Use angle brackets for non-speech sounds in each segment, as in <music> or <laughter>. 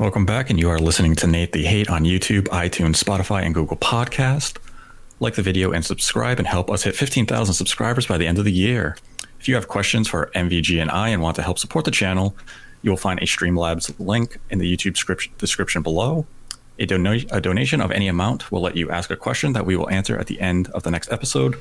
Welcome back, and you are listening to Nate the Hate on YouTube, iTunes, Spotify, and Google Podcast. Like the video and subscribe and help us hit 15,000 subscribers by the end of the year. If you have questions for MVG and I and want to help support the channel, you will find a Streamlabs link in the YouTube script description below. A, don- a donation of any amount will let you ask a question that we will answer at the end of the next episode.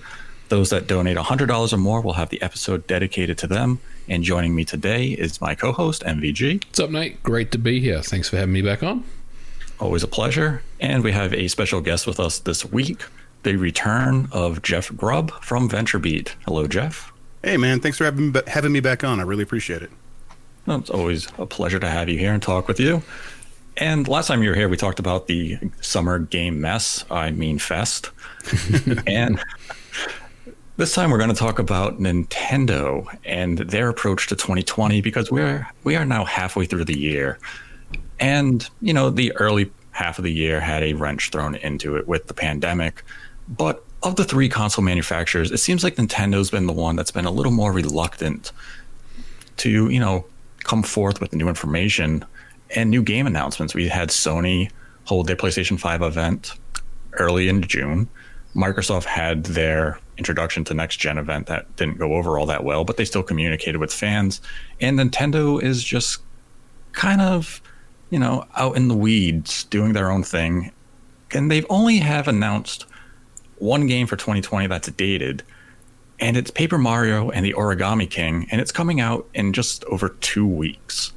Those that donate $100 or more will have the episode dedicated to them. And joining me today is my co host, MVG. What's up, Nate? Great to be here. Thanks for having me back on. Always a pleasure. And we have a special guest with us this week the return of Jeff Grubb from VentureBeat. Hello, Jeff. Hey, man. Thanks for having, having me back on. I really appreciate it. Well, it's always a pleasure to have you here and talk with you. And last time you were here, we talked about the summer game mess. I mean, fest. <laughs> and this time we're going to talk about Nintendo and their approach to 2020 because we're we are now halfway through the year. And, you know, the early half of the year had a wrench thrown into it with the pandemic. But of the three console manufacturers, it seems like Nintendo's been the one that's been a little more reluctant to, you know, come forth with new information and new game announcements. We had Sony hold their PlayStation 5 event early in June. Microsoft had their introduction to next gen event that didn't go over all that well, but they still communicated with fans. And Nintendo is just kind of, you know, out in the weeds doing their own thing. And they've only have announced one game for 2020 that's dated, and it's Paper Mario and the Origami King, and it's coming out in just over two weeks.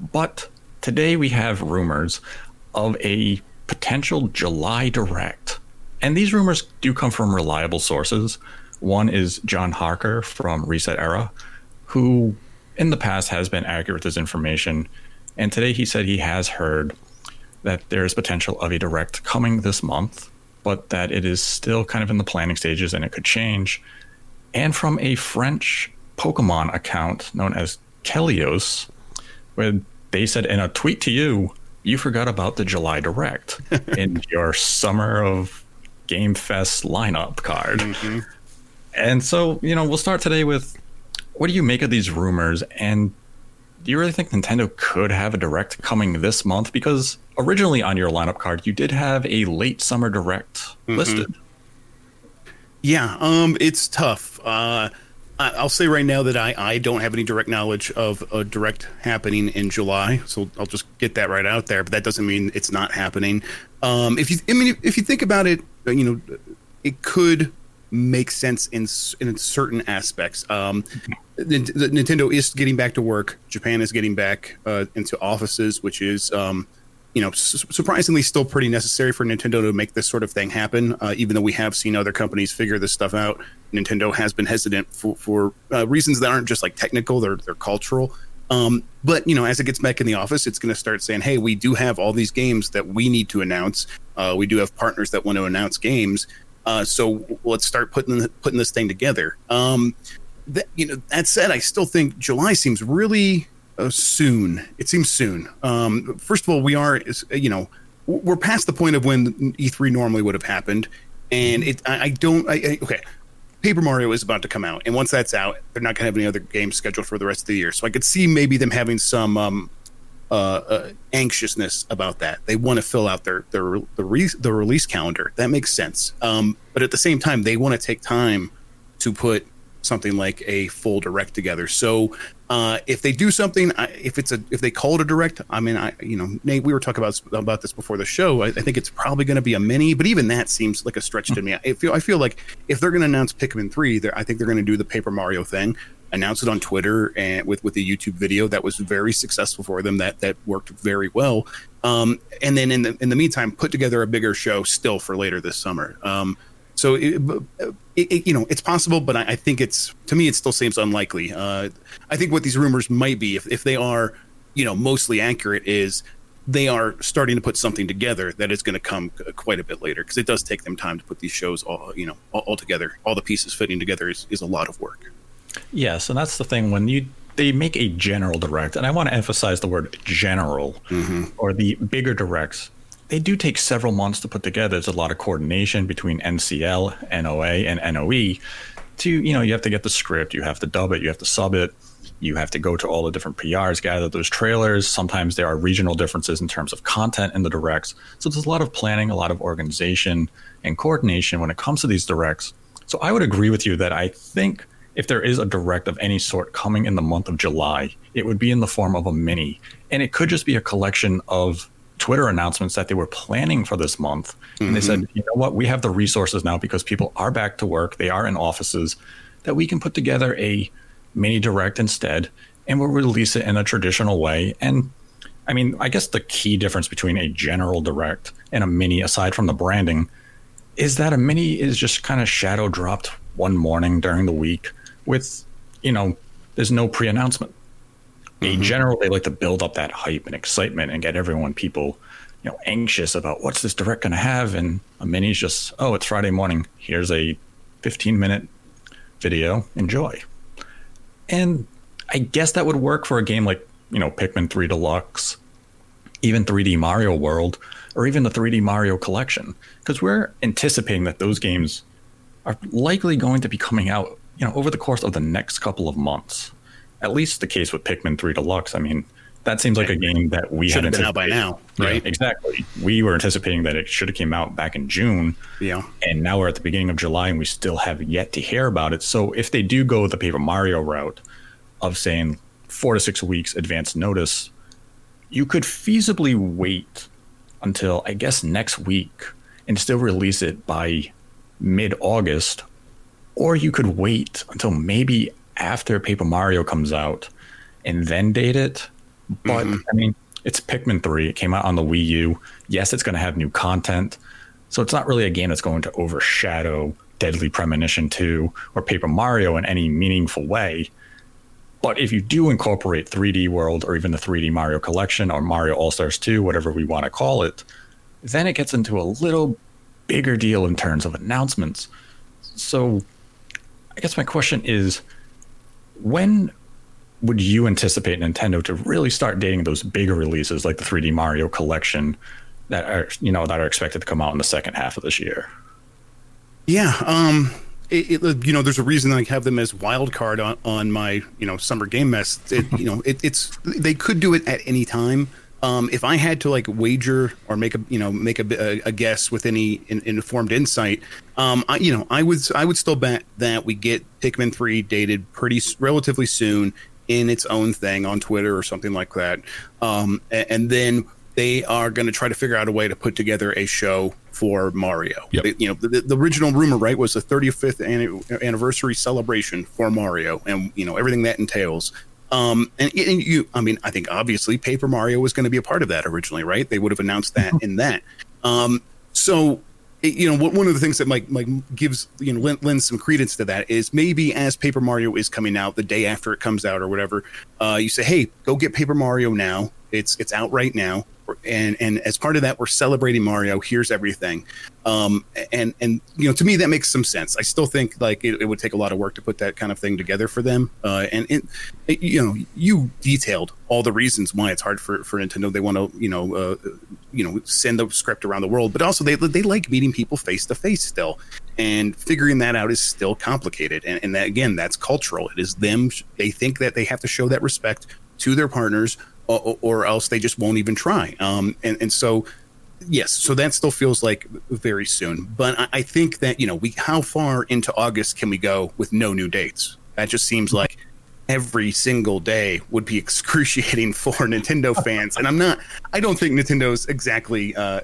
But today we have rumors of a potential July Direct and these rumors do come from reliable sources. One is John Harker from Reset Era, who in the past has been accurate with his information. And today he said he has heard that there is potential of a direct coming this month, but that it is still kind of in the planning stages and it could change. And from a French Pokemon account known as Kelios, where they said in a tweet to you, you forgot about the July Direct <laughs> in your summer of Game Fest lineup card. Mm-hmm. And so, you know, we'll start today with what do you make of these rumors? And do you really think Nintendo could have a direct coming this month? Because originally on your lineup card, you did have a late summer direct mm-hmm. listed. Yeah, um, it's tough. Uh, I'll say right now that I, I don't have any direct knowledge of a direct happening in July, so I'll just get that right out there. But that doesn't mean it's not happening. Um, if you, I mean, if you think about it, you know, it could make sense in in certain aspects. Um, Nintendo is getting back to work. Japan is getting back uh, into offices, which is um, you know su- surprisingly still pretty necessary for Nintendo to make this sort of thing happen. Uh, even though we have seen other companies figure this stuff out, Nintendo has been hesitant for for uh, reasons that aren't just like technical; they're they're cultural. Um, but you know, as it gets back in the office, it's going to start saying, "Hey, we do have all these games that we need to announce. Uh, we do have partners that want to announce games. Uh, so let's start putting putting this thing together." Um, that, you know, that said, I still think July seems really uh, soon. It seems soon. Um, first of all, we are, you know, we're past the point of when E3 normally would have happened, and it. I, I don't. I, I, okay, Paper Mario is about to come out, and once that's out, they're not going to have any other games scheduled for the rest of the year. So I could see maybe them having some um, uh, uh, anxiousness about that. They want to fill out their their the, re- the release calendar. That makes sense. Um, but at the same time, they want to take time to put something like a full direct together. So uh, if they do something, if it's a if they call it a direct, I mean, I you know, Nate, we were talking about about this before the show. I, I think it's probably going to be a mini, but even that seems like a stretch to me. I feel I feel like if they're going to announce Pikmin three, I think they're going to do the Paper Mario thing, announce it on Twitter and with with the YouTube video that was very successful for them. That that worked very well. Um, and then in the in the meantime, put together a bigger show still for later this summer. Um, so it, it, it, you know it's possible, but I, I, think it's to me it still seems unlikely. Uh, I think what these rumors might be, if if they are, you know, mostly accurate, is they are starting to put something together that is going to come quite a bit later because it does take them time to put these shows all you know all, all together. All the pieces fitting together is, is a lot of work. Yes, and that's the thing when you they make a general direct, and I want to emphasize the word general mm-hmm. or the bigger directs they do take several months to put together. There's a lot of coordination between NCL, NOA, and NOE. To you know, you have to get the script, you have to dub it, you have to sub it, You have to go to all the different PRs, gather those trailers. Sometimes there are regional differences in terms of content in the directs. So there's a lot of planning, a lot of organization and coordination when it comes to these directs. So I would agree with you that I think if there is a direct of any sort coming in the month of July, it would be in the form of a mini. And it could just be a collection of Twitter announcements that they were planning for this month. Mm-hmm. And they said, you know what, we have the resources now because people are back to work, they are in offices, that we can put together a mini direct instead and we'll release it in a traditional way. And I mean, I guess the key difference between a general direct and a mini, aside from the branding, is that a mini is just kind of shadow dropped one morning during the week with, you know, there's no pre announcement. Mm-hmm. A general, they like to build up that hype and excitement and get everyone, people, you know, anxious about what's this direct going to have. And a mini is just, oh, it's Friday morning. Here's a 15 minute video. Enjoy. And I guess that would work for a game like, you know, Pikmin 3 Deluxe, even 3D Mario World, or even the 3D Mario Collection, because we're anticipating that those games are likely going to be coming out, you know, over the course of the next couple of months. At least the case with Pikmin 3 Deluxe. I mean, that seems like a game that we should have been out by now, right? Yeah, exactly. We were anticipating that it should have came out back in June. Yeah. And now we're at the beginning of July and we still have yet to hear about it. So if they do go the Paper Mario route of saying four to six weeks advance notice, you could feasibly wait until I guess next week and still release it by mid August. Or you could wait until maybe after Paper Mario comes out and then date it but mm-hmm. I mean, it's Pikmin 3. It came out on the Wii U. Yes, it's going to have new content. So it's not really a game that's going to overshadow Deadly Premonition 2 or Paper Mario in any meaningful way. But if you do incorporate 3D World or even the 3D Mario Collection or Mario All Stars 2, whatever we want to call it, then it gets into a little bigger deal in terms of announcements. So I guess my question is when would you anticipate Nintendo to really start dating those bigger releases like the 3D Mario collection that are you know that are expected to come out in the second half of this year? Yeah, um it, it, you know, there's a reason I have them as wild card on, on my, you know, summer game mess. It, you know, it, it's they could do it at any time. Um, if I had to like wager or make a, you know, make a, a guess with any in, informed insight, um, I, you know, I would I would still bet that we get Pikmin three dated pretty relatively soon, in its own thing on Twitter or something like that. Um, and, and, then they are going to try to figure out a way to put together a show for Mario. Yep. They, you know, the, the, original rumor, right, was the 35th anniversary celebration for Mario, and you know everything that entails. Um, and, and, you, I mean, I think obviously Paper Mario was going to be a part of that originally, right? They would have announced that in that. Um, so you know, one of the things that like Mike gives you know lends some credence to that is maybe as Paper Mario is coming out the day after it comes out or whatever, uh, you say, hey, go get Paper Mario now. It's it's out right now, and and as part of that, we're celebrating Mario. Here's everything, um, and and you know, to me that makes some sense. I still think like it, it would take a lot of work to put that kind of thing together for them, uh, and it, it, you know, you detailed all the reasons why it's hard for for Nintendo. They want to you know uh, you know send the script around the world, but also they they like meeting people face to face still, and figuring that out is still complicated. And, and that, again, that's cultural. It is them. They think that they have to show that respect to their partners, or, or else they just won't even try. Um, and and so yes, so that still feels like very soon. But I, I think that you know we how far into August can we go with no new dates? That just seems like every single day would be <laughs> excruciating for Nintendo fans. And I'm not, I don't think Nintendo's exactly, uh,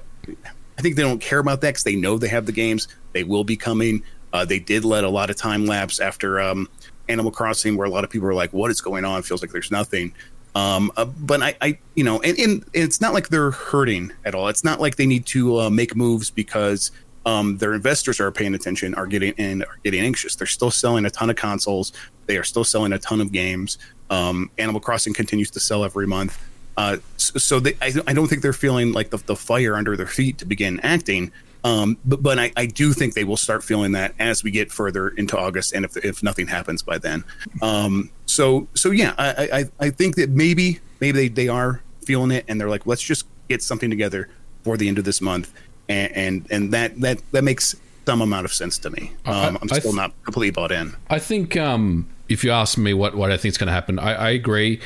I think they don't care about that because they know they have the games. They will be coming. Uh, they did let a lot of time lapse after um, Animal Crossing, where a lot of people were like, "What is going on?" Feels like there's nothing. Um, uh, but I, I, you know, and, and, it's not like they're hurting at all. It's not like they need to uh, make moves because um, their investors are paying attention, are getting and are getting anxious. They're still selling a ton of consoles. They are still selling a ton of games. Um, Animal Crossing continues to sell every month. Uh, so they, I, I, don't think they're feeling like the, the, fire under their feet to begin acting. Um, but but I, I, do think they will start feeling that as we get further into August, and if, if nothing happens by then. Um, so so yeah, I, I, I think that maybe maybe they, they are feeling it, and they're like, let's just get something together for the end of this month, and and, and that that that makes some amount of sense to me. Um, I'm still th- not completely bought in. I think um, if you ask me what what I think is going to happen, I, I agree.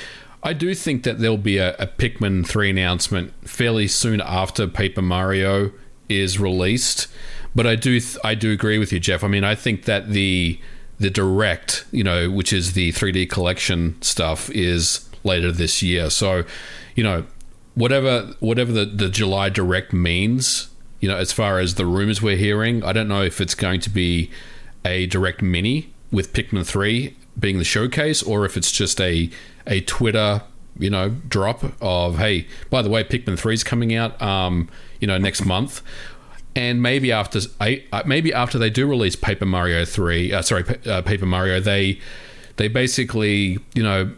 I do think that there'll be a, a Pikmin 3 announcement fairly soon after Paper Mario is released. But I do th- I do agree with you, Jeff. I mean, I think that the the direct, you know, which is the 3D collection stuff, is later this year. So, you know, whatever whatever the, the July direct means, you know, as far as the rumors we're hearing, I don't know if it's going to be a direct mini with Pikmin 3 being the showcase or if it's just a a Twitter you know drop of hey by the way Pikmin 3 is coming out um you know next month. And maybe after maybe after they do release Paper Mario 3 uh, sorry uh, Paper Mario they they basically you know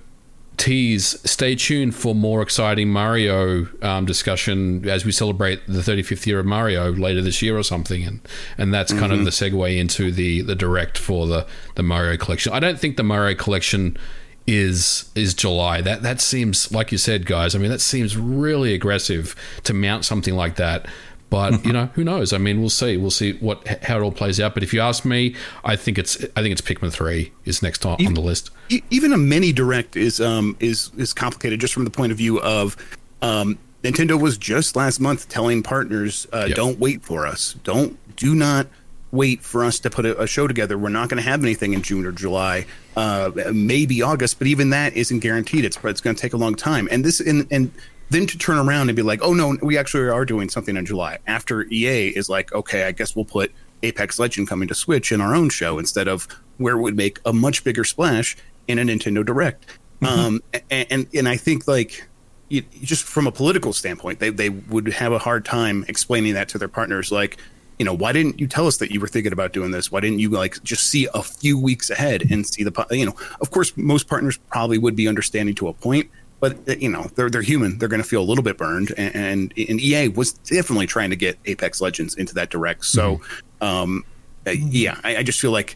tease stay tuned for more exciting Mario um, discussion as we celebrate the 35th year of Mario later this year or something. And and that's kind mm-hmm. of the segue into the the direct for the the Mario collection. I don't think the Mario collection is is July that that seems like you said guys I mean that seems really aggressive to mount something like that but <laughs> you know, who knows? I mean, we'll see. We'll see what how it all plays out. But if you ask me, I think it's I think it's Pikmin three is next on, on the list. Even a mini direct is um is is complicated just from the point of view of um Nintendo was just last month telling partners, uh, yep. don't wait for us. Don't do not wait for us to put a, a show together. We're not going to have anything in June or July, uh, maybe August, but even that isn't guaranteed. It's it's going to take a long time. And this and and then to turn around and be like, oh no, we actually are doing something in July. After EA is like, okay, I guess we'll put Apex Legend coming to Switch in our own show instead of where it would make a much bigger splash in a Nintendo Direct. Mm-hmm. Um, and, and, and I think like just from a political standpoint, they they would have a hard time explaining that to their partners. Like, you know, why didn't you tell us that you were thinking about doing this? Why didn't you like just see a few weeks ahead and see the you know? Of course, most partners probably would be understanding to a point, but uh, you know they're they're human. They're going to feel a little bit burned, and, and, and EA was definitely trying to get Apex Legends into that direct. So, mm-hmm. um, uh, yeah, I, I, just feel like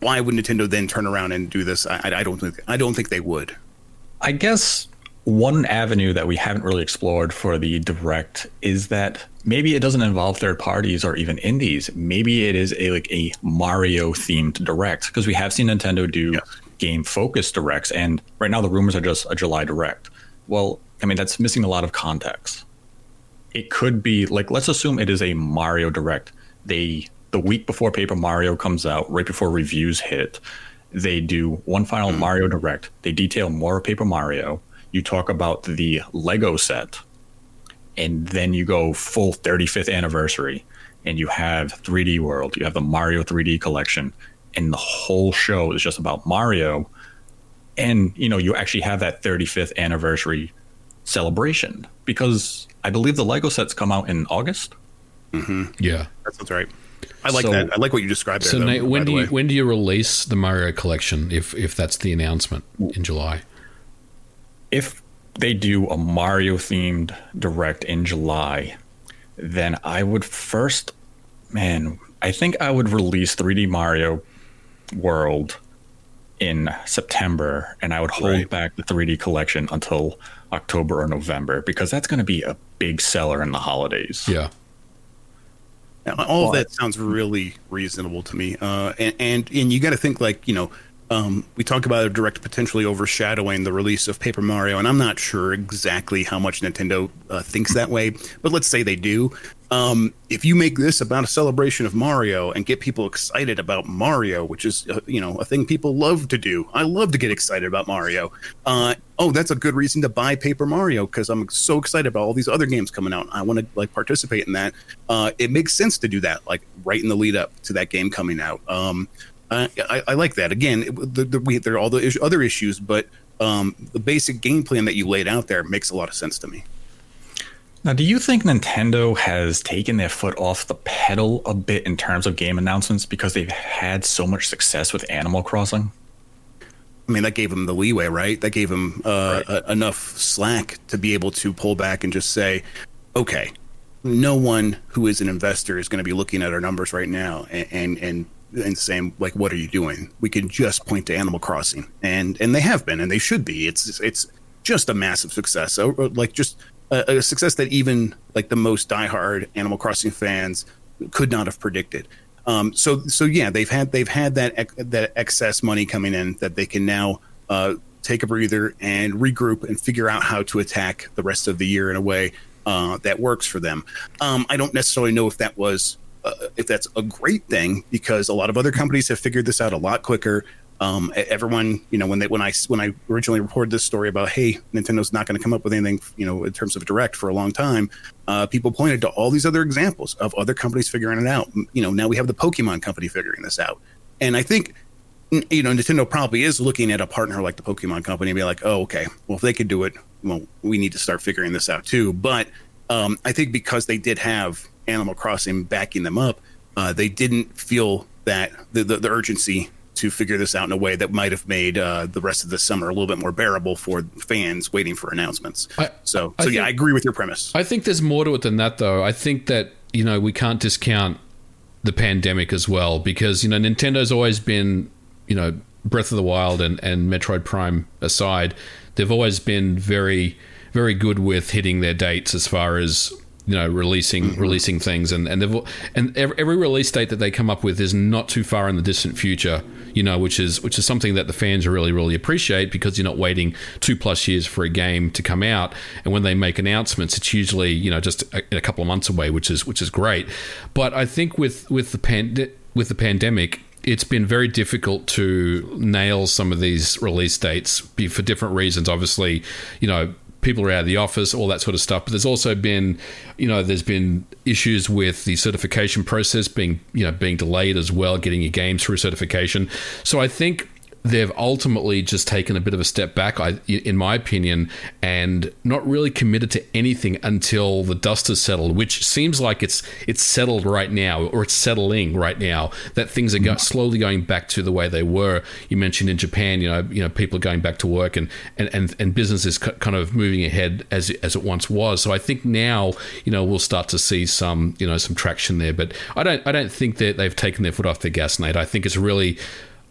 why would Nintendo then turn around and do this? I, I don't think I don't think they would. I guess one avenue that we haven't really explored for the direct is that maybe it doesn't involve third parties or even indies. Maybe it is a like a Mario themed direct because we have seen Nintendo do game focused directs. And right now, the rumors are just a July direct. Well, I mean, that's missing a lot of context. It could be like, let's assume it is a Mario direct. They, the week before Paper Mario comes out, right before reviews hit, they do one final mm. Mario direct. They detail more Paper Mario. You talk about the Lego set, and then you go full 35th anniversary, and you have 3D World. You have the Mario 3D collection and the whole show is just about Mario. And you know, you actually have that 35th anniversary celebration because I believe the Lego sets come out in August. Mm-hmm. Yeah, that sounds right. I like so, that. I like what you described. There, so, though, Nate, when do you when do you release the Mario collection? If if that's the announcement in July, if they do a Mario themed direct in July, then I would first, man, I think I would release 3D Mario World in September, and I would hold right. back the 3D collection until October or November because that's going to be a big seller in the holidays. Yeah. all but, of that sounds really reasonable to me. Uh, and, and, and you got to think like, you know, um, we talk about a direct potentially overshadowing the release of Paper Mario, and I'm not sure exactly how much Nintendo uh, thinks that way, but let's say they do. Um, if you make this about a celebration of Mario and get people excited about Mario, which is uh, you know a thing people love to do, I love to get excited about Mario. Uh, oh, that's a good reason to buy Paper Mario because I'm so excited about all these other games coming out. I want to like participate in that. Uh, it makes sense to do that, like right in the lead up to that game coming out. Um, I, I, like that. Again, the, the, we, there are all the is- other issues, but um, the basic game plan that you laid out there makes a lot of sense to me. Now, do you think Nintendo has taken their foot off the pedal a bit in terms of game announcements because they've had so much success with Animal Crossing? I mean, that gave them the leeway, right? That gave them uh, right. a, enough slack to be able to pull back and just say, okay, no one who is an investor is going to be looking at our numbers right now and, and, and and saying like what are you doing? We can just point to animal crossing. And and they have been and they should be. It's it's just a massive success. So like just a, a success that even like the most diehard animal crossing fans could not have predicted. Um, so so yeah, they've had they've had that that excess money coming in that they can now uh, take a breather and regroup and figure out how to attack the rest of the year in a way uh, that works for them. Um, I don't necessarily know if that was uh, if that's a great thing because a lot of other companies have figured this out a lot quicker. Um, everyone, you know, when they when I when I originally reported this story about hey, Nintendo's not going to come up with anything, you know, in terms of direct for a long time, uh, people pointed to all these other examples of other companies figuring it out. You know, now we have the Pokemon company figuring this out, and I think you know Nintendo probably is looking at a partner like the Pokemon company and be like, oh, okay, well if they could do it, well, we need to start figuring this out too. But um, I think because they did have Animal Crossing backing them up, uh, they didn't feel that the, the, the urgency to figure this out in a way that might have made uh, the rest of the summer a little bit more bearable for fans waiting for announcements. I, so, so I yeah, I agree with your premise. I think there's more to it than that, though. I think that you know we can't discount the pandemic as well because you know Nintendo's always been you know Breath of the Wild and and Metroid Prime aside, they've always been very very good with hitting their dates as far as you know releasing mm-hmm. releasing things. And and they've and every, every release date that they come up with is not too far in the distant future you know which is which is something that the fans really really appreciate because you're not waiting two plus years for a game to come out. And when they make announcements it's usually you know just a, a couple of months away which is which is great. But i think with with the pan with the pandemic it's been very difficult to nail some of these release dates for different reasons. Obviously you know people are out of the office, all that sort of stuff. But there's also been, you know, there's been issues with the certification process being, you know, being delayed as well, getting your game through certification. So I think they've ultimately just taken a bit of a step back, I, in my opinion, and not really committed to anything until the dust has settled. Which seems like it's it's settled right now, or it's settling right now. That things are go- mm-hmm. slowly going back to the way they were. You mentioned in Japan, you know, you know, people are going back to work, and and and, and business is kind of moving ahead as as it once was. So I think now, you know, we'll start to see some you know some traction there. But I don't I don't think that they've taken their foot off the gas, Nate. I think it's really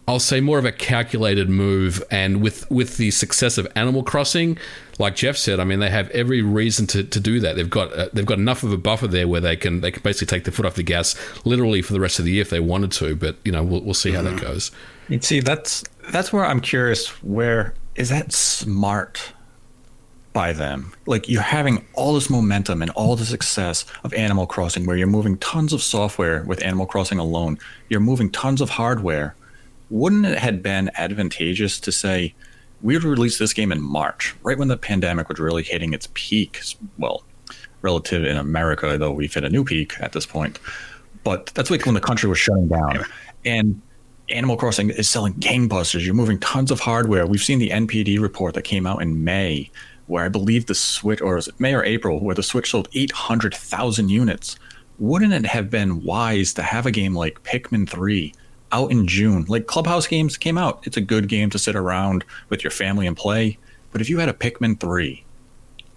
I'll say more of a calculated move. And with with the success of Animal Crossing, like Jeff said, I mean they have every reason to, to do that. They've got uh, they've got enough of a buffer there where they can they can basically take the foot off the gas literally for the rest of the year if they wanted to. But you know we'll we'll see how mm-hmm. that goes. You see, that's that's where I'm curious. Where is that smart by them? Like you're having all this momentum and all the success of Animal Crossing, where you're moving tons of software with Animal Crossing alone. You're moving tons of hardware wouldn't it have been advantageous to say we would release this game in March, right when the pandemic was really hitting its peak? Well, relative in America, though we've hit a new peak at this point. But that's like when the country was shutting down. And Animal Crossing is selling gangbusters. You're moving tons of hardware. We've seen the NPD report that came out in May, where I believe the Switch, or is it May or April, where the Switch sold 800,000 units. Wouldn't it have been wise to have a game like Pikmin 3 out in June. Like Clubhouse games came out. It's a good game to sit around with your family and play. But if you had a Pikmin 3,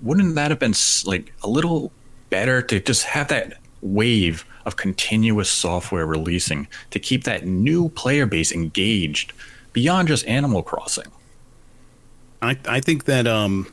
wouldn't that have been like a little better to just have that wave of continuous software releasing to keep that new player base engaged beyond just Animal Crossing? I, I think that um,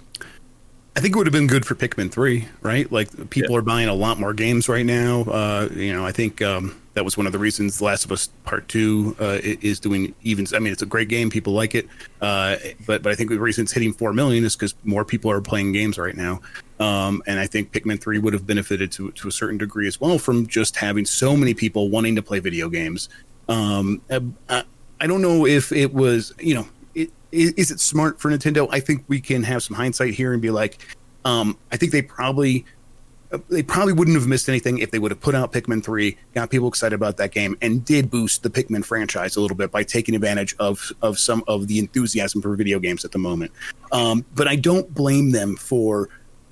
I think it would have been good for Pikmin 3, right? Like people yeah. are buying a lot more games right now. Uh, you know, I think um, that was one of the reasons The Last of Us Part 2 uh, is doing even. I mean, it's a great game. People like it. Uh, but but I think the reason it's hitting 4 million is because more people are playing games right now. Um, and I think Pikmin 3 would have benefited to, to a certain degree as well from just having so many people wanting to play video games. Um, I, uh, I don't know if it was, you know, is, is it smart for Nintendo? I think we can have some hindsight here and be like, um, I think they probably they probably wouldn't have missed anything if they would have put out Pikmin 3, got people excited about that game, and did boost the Pikmin franchise a little bit by taking advantage of of some of the enthusiasm for video games at the moment. Um, but I don't blame them for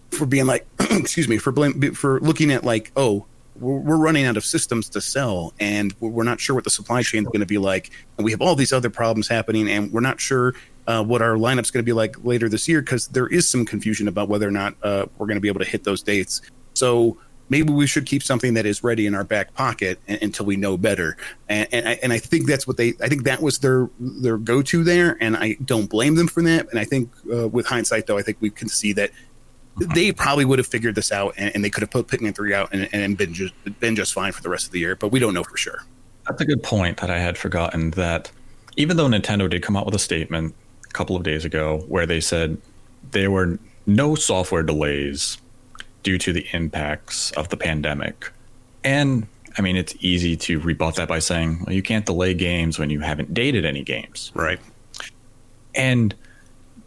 for being like, <clears throat> excuse me, for blame for looking at like, oh, we're, running out of systems to sell and we're not sure what the supply chain is going to be like and we have all these other problems happening and we're not sure uh, what our lineup's going to be like later this year because there is some confusion about whether or not uh, we're going to be able to hit those dates so maybe we should keep something that is ready in our back pocket until we know better. And, and, I, and I think that's what they, I think that was their, their go-to there. And I don't blame them for that. And I think uh, with hindsight though, I think we can see that they probably would have figured this out and, and they could have put Pikmin 3 out and, and been just been just fine for the rest of the year, but we don't know for sure. that's a good point that I had forgotten. That even though Nintendo did come out with a statement a couple of days ago where they said there were no software delays due to the impacts of the pandemic, and I mean it's easy to rebut that by saying well, you can't delay games when you haven't dated any games, Right. and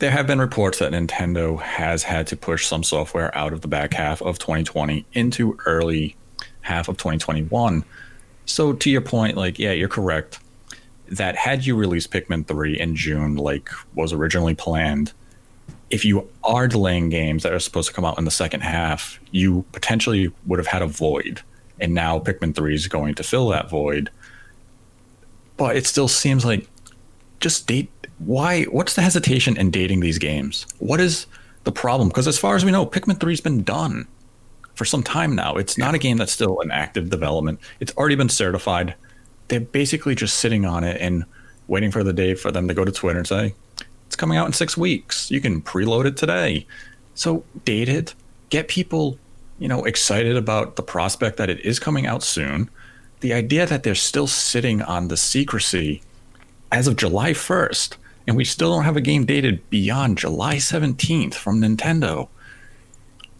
there have been reports that Nintendo has had to push some software out of the back half of 2020 into early half of 2021. So to your point, like, yeah, you're correct. That had you released Pikmin 3 in June, like was originally planned, if you are delaying games that are supposed to come out in the second half, you potentially would have had a void. And now Pikmin 3 is going to fill that void. But it still seems like just date why what's the hesitation in dating these games? What is the problem? Because as far as we know pikmin 3's been done for some time now. It's not a game that's still in active development. It's already been certified they're basically just sitting on it and waiting for the day for them to go to twitter and say it's coming out in six weeks you can preload it today so date it get people you know excited about the prospect that it is coming out soon the idea that they're still sitting on the secrecy as of July 1st, and we still don't have a game dated beyond July 17th from Nintendo.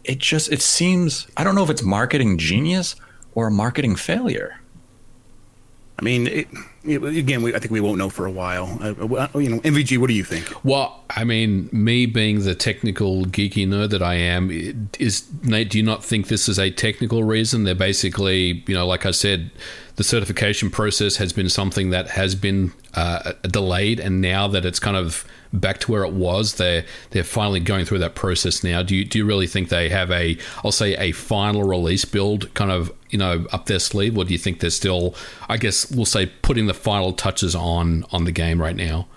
It just it seems I don't know if it's marketing genius or a marketing failure. I mean, it, it- again, we, I think we won't know for a while. Uh, you know, MVG, what do you think? Well, I mean, me being the technical geeky nerd that I am, is Nate, do you not think this is a technical reason? They're basically, you know, like I said, the certification process has been something that has been uh, delayed, and now that it's kind of back to where it was, they're they're finally going through that process now. Do you do you really think they have a, I'll say, a final release build kind of you know up their sleeve, or do you think they're still, I guess, we'll say, putting the final touches on on the game right now?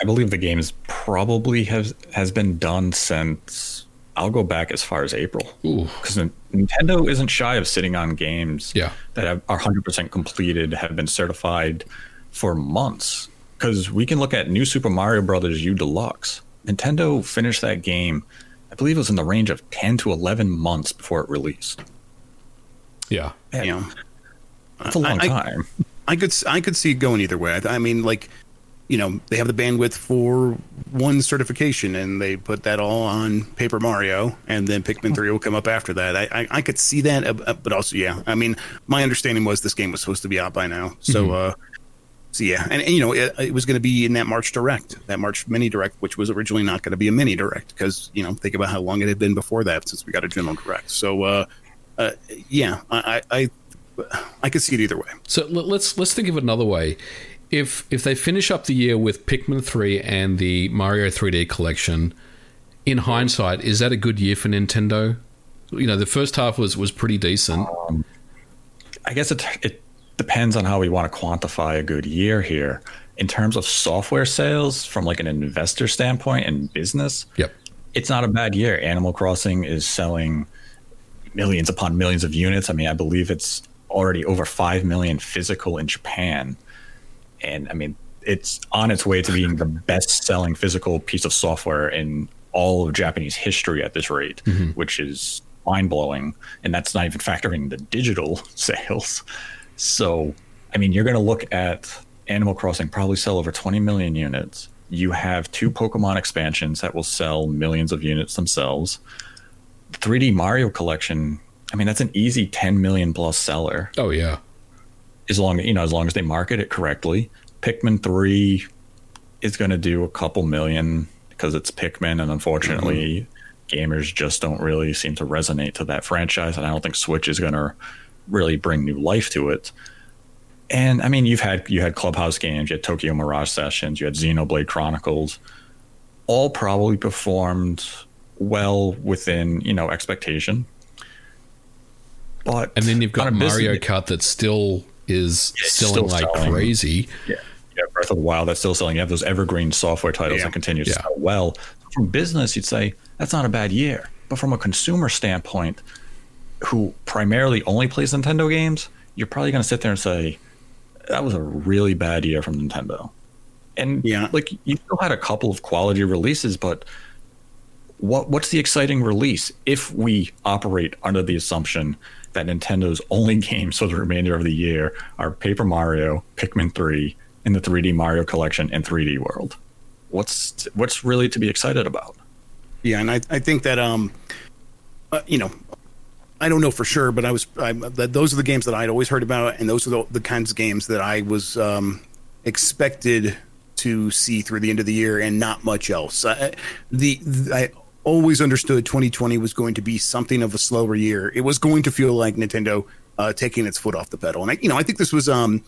I believe the game is probably has has been done since I'll go back as far as April. Because Nintendo isn't shy of sitting on games Yeah. that have, are 100% completed, have been certified for months. Because we can look at New Super Mario Brothers U Deluxe. Nintendo finished that game, I believe it was in the range of 10 to 11 months before it released. Yeah. Man, You know, That's a long I- I- time. I could s- I could see it going either way. I, I mean, like, you know, they have the bandwidth for one certification, and they put that all on Paper Mario, and then Pikmin Three will come up after that. I I, I could see that, uh, uh, but also, yeah. I mean, my understanding was this game was supposed to be out by now, so. uh so yeah, and, and you know it, it was going to be in that March Direct, that March Mini Direct, which was originally not going to be a Mini Direct because you know think about how long it had been before that since we got a General Direct. So uh, uh, yeah, I, I I I could see it either way. So let's let's think of it another way. If if they finish up the year with Pikmin three and the Mario 3D collection, in hindsight, is that a good year for Nintendo? You know, the first half was was pretty decent. I guess it it depends on how we want to quantify a good year here. In terms of software sales, from like an investor standpoint and business, Yep. it's not a bad year. Animal Crossing is selling millions upon millions of units. I mean, I believe it's already over five million physical in Japan, and I mean, it's on its way to being the best-selling physical piece of software in all of Japanese history at this rate, mm-hmm. which is mind-blowing. And that's not even factoring the digital <laughs> sales. So, I mean, you're going to look at Animal Crossing probably sell over 20 million units. You have two Pokemon expansions that will sell millions of units themselves. 3D Mario collection, I mean, that's an easy 10 million plus seller Oh yeah. as long you know as long as they market it correctly. Pikmin 3 is going to do a couple million because it's Pikmin and unfortunately mm-hmm. gamers just don't really seem to resonate to that franchise and I don't think Switch is going to really bring new life to it. And I mean, you've had you had Clubhouse games, you had Tokyo Mirage Sessions, you had Xenoblade Chronicles, all probably performed well within you know expectation. But And then you've got on a business- Mario Kart that still is it's selling still like selling. crazy. Yeah, yeah, Breath of the Wild that's still selling. You have those evergreen software titles Yeah. that continue to Yeah. sell well. From business, you'd say that's not a bad year, but from a consumer standpoint, who primarily only plays Nintendo games, you're probably going to sit there and say that was a really bad year from Nintendo. And Yeah. like you still had a couple of quality releases, but what what's the exciting release if we operate under the assumption that Nintendo's only games for the remainder of the year are Paper Mario, Pikmin 3, and the 3D Mario Collection and 3D World. What's what's really to be excited about? Yeah, and I, I think that um, uh, you know, I don't know for sure, but I was I, that those are the games that I'd always heard about, and those are the, the kinds of games that I was um, expected to see through the end of the year, and not much else. I, the, the I always understood 2020 was going to be something of a slower year. It was going to feel like Nintendo uh, taking its foot off the pedal, and I, you know I think this was um,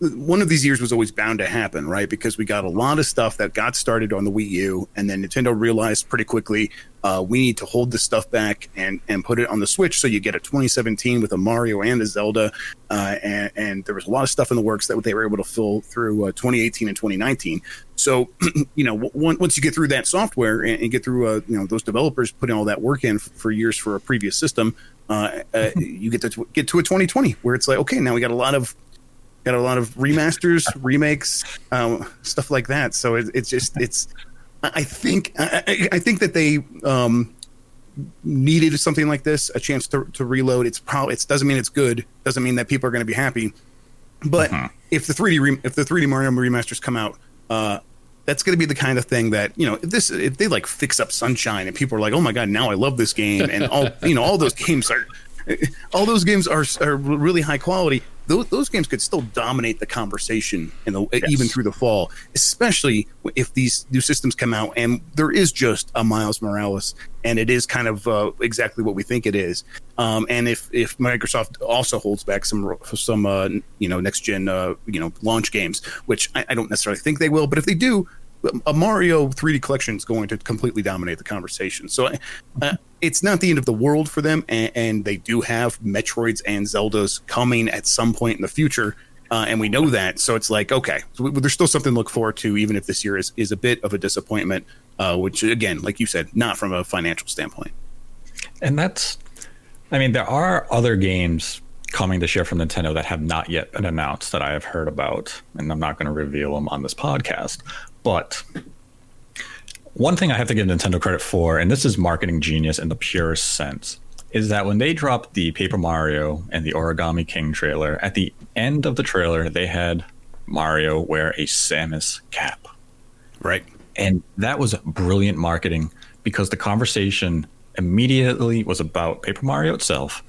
one of these years was always bound to happen, right? Because we got a lot of stuff that got started on the Wii U, and then Nintendo realized pretty quickly uh, we need to hold this stuff back and and put it on the Switch. So you get a 2017 with a Mario and a Zelda, uh, and, and, there was a lot of stuff in the works that they were able to fill through uh, 2018 and 2019. So <clears throat> you know, once you get through that software and, and get through uh, you know those developers putting all that work in for years for a previous system, uh, uh, <laughs> you get to get to a 2020 where it's like, okay, now we got a lot of got a lot of remasters, <laughs> remakes, um, stuff like that. So it, it's just it's. I think I, I think that they um, needed something like this, a chance to, to reload. It's probably it doesn't mean it's good. Doesn't mean that people are going to be happy. But uh-huh. if the 3D re- if the 3D Mario remasters come out, uh, that's going to be the kind of thing that you know if this if they like fix up Sunshine and people are like, oh my god, now I love this game, and all you know all those <laughs> games are <laughs> all those games are are really high quality those, those games could still dominate the conversation in the, yes. even through the fall, especially if these new systems come out and there is just a Miles Morales and it is kind of uh, exactly what we think it is. Um, and if, if Microsoft also holds back some some uh, you know next gen uh, you know launch games, which I, I don't necessarily think they will, but if they do, a Mario 3D collection is going to completely dominate the conversation. So uh, it's not the end of the world for them, and, and, they do have Metroids and Zeldas coming at some point in the future, uh, and we know that. So it's like okay, so there's still something to look forward to, even if this year is is a bit of a disappointment. Uh, which again, like you said, not from a financial standpoint. And that's, I mean, there are other games coming this year from Nintendo that have not yet been announced that I have heard about, and I'm not going to reveal them on this podcast. But one thing I have to give Nintendo credit for, and this is marketing genius in the purest sense, is that when they dropped the Paper Mario and the Origami King trailer, at the end of the trailer, they had Mario wear a Samus cap. Right. And that was brilliant marketing because the conversation immediately was about Paper Mario itself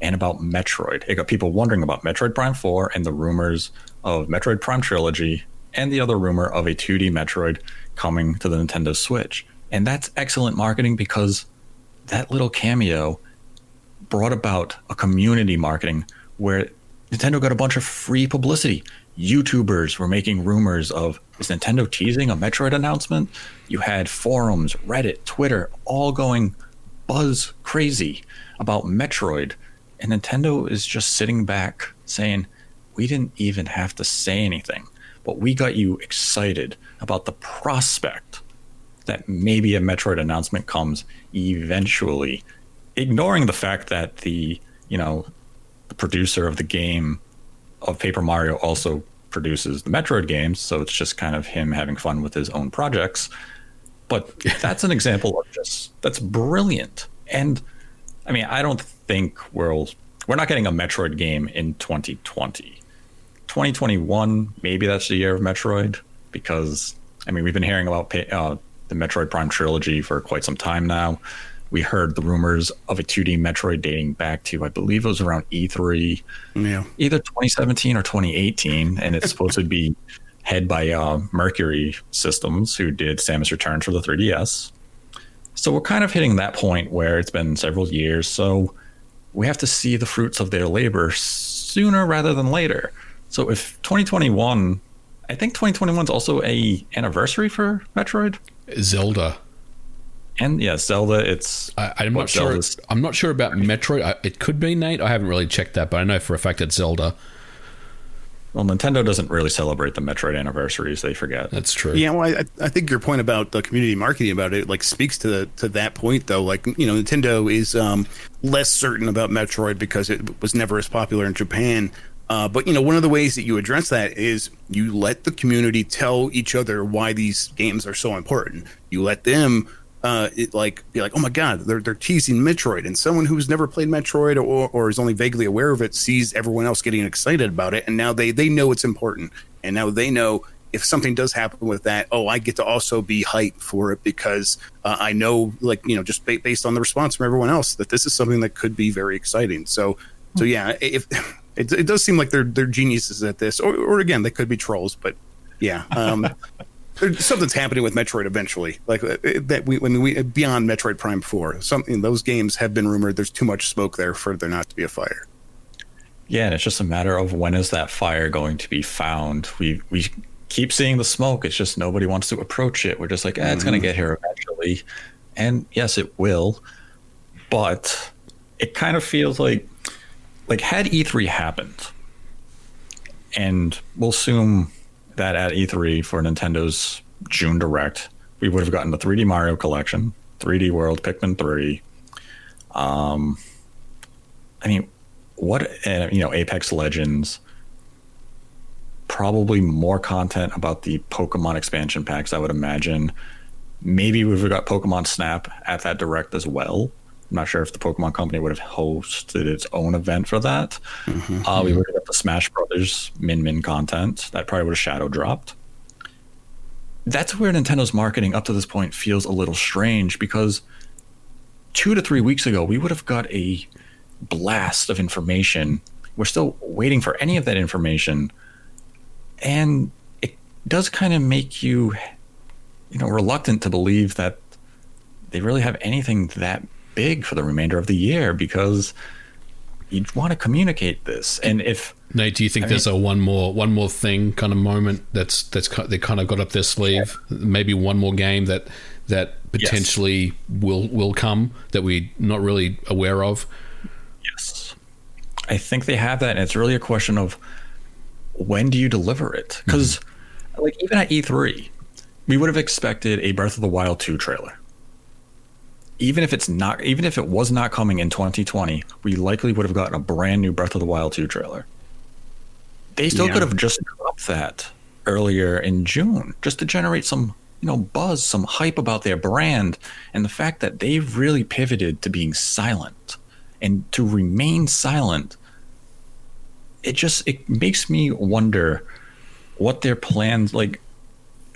and about Metroid. It got people wondering about Metroid Prime 4 and the rumors of Metroid Prime Trilogy and the other rumor of a 2D Metroid coming to the Nintendo Switch. And that's excellent marketing because that little cameo brought about a community marketing where Nintendo got a bunch of free publicity. YouTubers were making rumors of is Nintendo teasing a Metroid announcement? You had forums, Reddit, Twitter, all going buzz crazy about Metroid. And Nintendo is just sitting back saying, we didn't even have to say anything but we got you excited about the prospect that maybe a Metroid announcement comes eventually, ignoring the fact that the, you know, the producer of the game of Paper Mario also produces the Metroid games, so it's just kind of him having fun with his own projects. But <laughs> that's an example of just that's brilliant. And I mean, I don't think we'll we're not getting a Metroid game in 2020. 2021, maybe that's the year of Metroid because I mean we've been hearing about uh, the Metroid Prime trilogy for quite some time now. We heard the rumors of a 2D Metroid dating back to I believe it was around E3, yeah, either 2017 or 2018, and it's supposed to be head by uh, Mercury Systems, who did Samus Returns for the 3DS. So we're kind of hitting that point where it's been several years, so we have to see the fruits of their labor sooner rather than later. So if 2021, I think 2021 is also a anniversary for Metroid. Zelda. And yeah, Zelda. It's I, am not sure. I'm not sure about Metroid. I, it could be Nate. I haven't really checked that, but I know for a fact it's Zelda. Well, Nintendo doesn't really celebrate the Metroid anniversaries; they forget. That's true. Yeah, well, I, I think your point about the community marketing about it like speaks to the, to that point, though. Like, you know, Nintendo is um, less certain about Metroid because it was never as popular in Japan. Uh, but you know, one of the ways that you address that is you let the community tell each other why these games are so important. You let them uh, it like be like, oh my god, they're they're teasing Metroid, and someone who's never played Metroid or or is only vaguely aware of it sees everyone else getting excited about it, and now they they know it's important, and now they know if something does happen with that, oh, I get to also be hyped for it because uh, I know, like you know, just ba- based on the response from everyone else, that this is something that could be very exciting. So, so yeah, if <laughs> it, it does seem like they're they're geniuses at this, or, or again, they could be trolls, but yeah, um, <laughs> something's happening with Metroid eventually. Like uh, that, we when we beyond Metroid Prime Four, something those games have been rumored. There's too much smoke there for there not to be a fire. Yeah, and it's just a matter of when is that fire going to be found. We we keep seeing the smoke. It's just nobody wants to approach it. We're just like, eh, it's going to mm-hmm. get here eventually, and yes, it will. But it kind of feels like like had E3 happened, and we'll assume that at E3 for Nintendo's June Direct, we would have gotten the 3D Mario Collection, 3D World, Pikmin 3. Um, I mean, what uh, you know, Apex Legends. Probably more content about the Pokemon expansion packs. I would imagine. Maybe we've got Pokemon Snap at that direct as well. I'm not sure if the Pokemon Company would have hosted its own event for that. Mm-hmm. Uh, we would have got the Smash Brothers Min Min content. That probably would have shadow dropped. That's where Nintendo's marketing up to this point feels a little strange because two to three weeks ago, we would have got a blast of information. We're still waiting for any of that information. And it does kind of make you, you know, reluctant to believe that they really have anything that big for the remainder of the year because you want to communicate this. And if Nate, do you think I there's mean, a one more one more thing kind of moment that's that's they kind of got up their sleeve? Yeah. Maybe one more game that that potentially yes. will will come that we're not really aware of. Yes, I think they have that, and it's really a question of when do you deliver it? Because mm-hmm. like even at E3, we would have expected a Breath of the Wild two trailer even if it's not even if it was not coming in 2020 we likely would have gotten a brand new breath of the wild 2 trailer they still yeah. could have just dropped that earlier in june just to generate some you know buzz some hype about their brand and the fact that they've really pivoted to being silent and to remain silent it just it makes me wonder what their plans like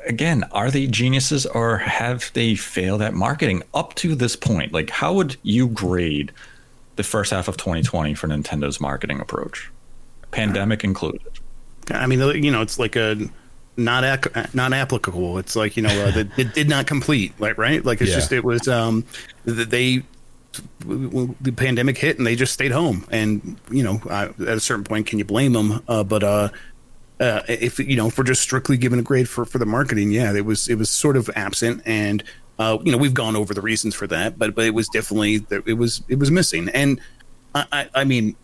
again, are they geniuses or have they failed at marketing up to this point? Like, how would you grade the first half of 2020 for Nintendo's marketing approach, pandemic included? I mean, you know, it's like a not ac- not applicable. It's like you know, uh, it did not complete. Like right, like it's yeah. just it was um, they the pandemic hit and they just stayed home and you know uh, at a certain point can you blame them uh, but uh uh, if you know if we're just strictly giving a grade for for the marketing, yeah, it was it was sort of absent, and uh, you know we've gone over the reasons for that, but but it was definitely it was it was missing, and I I, I mean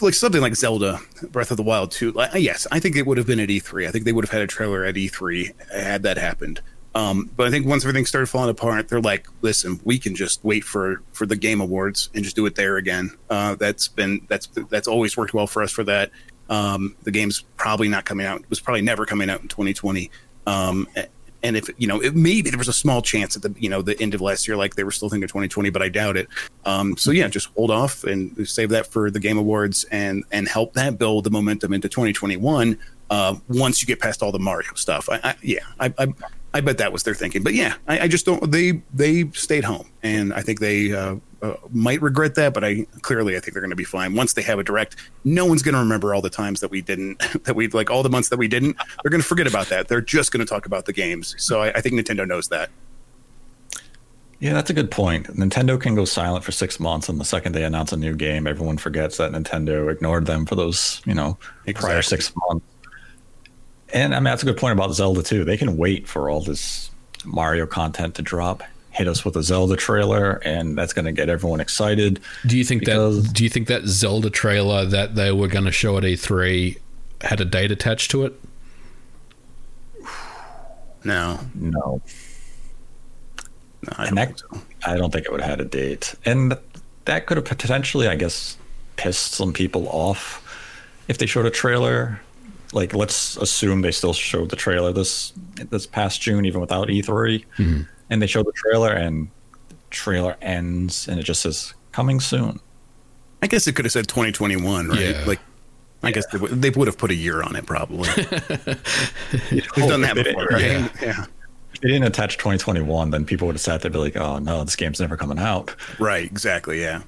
like something like Zelda Breath of the Wild 2 like, yes I think it would have been at E3 I think they would have had a trailer at E3 had that happened. Um, but I think once everything started falling apart they're like listen we can just wait for for the game awards and just do it there again. Uh, that's been that's that's always worked well for us for that um, the game's probably not coming out. It was probably never coming out in 2020. Um, and if you know, it, maybe there was a small chance at the you know the end of last year, like they were still thinking 2020, but I doubt it. Um, so yeah, just hold off and save that for the Game Awards and and help that build the momentum into 2021. Uh, once you get past all the Mario stuff, I, I yeah, I, I I bet that was their thinking. But yeah, I, I just don't. They they stayed home, and I think they uh, uh, might regret that. But I clearly I think they're going to be fine once they have a direct. No one's going to remember all the times that we didn't <laughs> that we like all the months that we didn't. They're going to forget about that. They're just going to talk about the games. So I, I think Nintendo knows that. Yeah, that's a good point. Nintendo can go silent for six months, and the second they announce a new game, everyone forgets that Nintendo ignored them for those, you know, exactly. prior six months. And I mean, that's a good point about Zelda too. They can wait for all this Mario content to drop, hit us with a Zelda trailer, and that's going to get everyone excited. Do you think because... that? Do you think that Zelda trailer that they were going to show at E3 had a date attached to it? No, no. no I, don't that, so. I don't think it would have had a date, and that could have potentially, I guess, pissed some people off if they showed a trailer like let's assume they still showed the trailer this this past June even without E3 mm-hmm. and they showed the trailer, and the trailer ends, and it just says coming soon. I guess it could have said 2021, right? Yeah. Like, I guess they, would- they would have put a year on it probably. <laughs> We've hope done that did, before, right? right? Yeah. If they didn't attach 2021, then people would have sat there and be like, "Oh no, this game's never coming out." Right. Exactly. Yeah.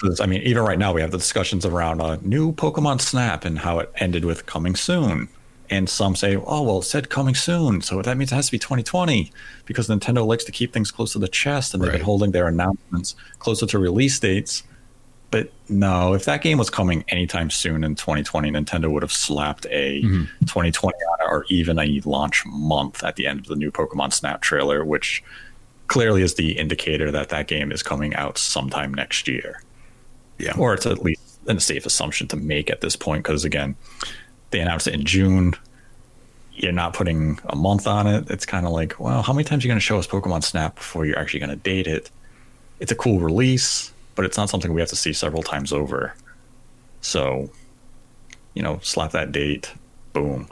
'Cause, I mean, even right now, we have the discussions around a new Pokemon Snap and how it ended with coming soon. And some say, oh, well, it said coming soon. So that means it has to be 2020 because Nintendo likes to keep things close to the chest and they've Right. been holding their announcements closer to release dates. But no, if that game was coming anytime soon in 2020, Nintendo would have slapped a mm-hmm. 2020 on it or even a launch month at the end of the new Pokemon Snap trailer, which clearly is the indicator that that game is coming out sometime next year Yeah. or it's at least a safe assumption to make at this point because again they announced it in june. You're not putting a month on it. It's kind of like well how many times are you going to show us pokemon snap before you're actually going to date it? It's a cool release but it's not something we have to see several times over. So you know slap that date boom.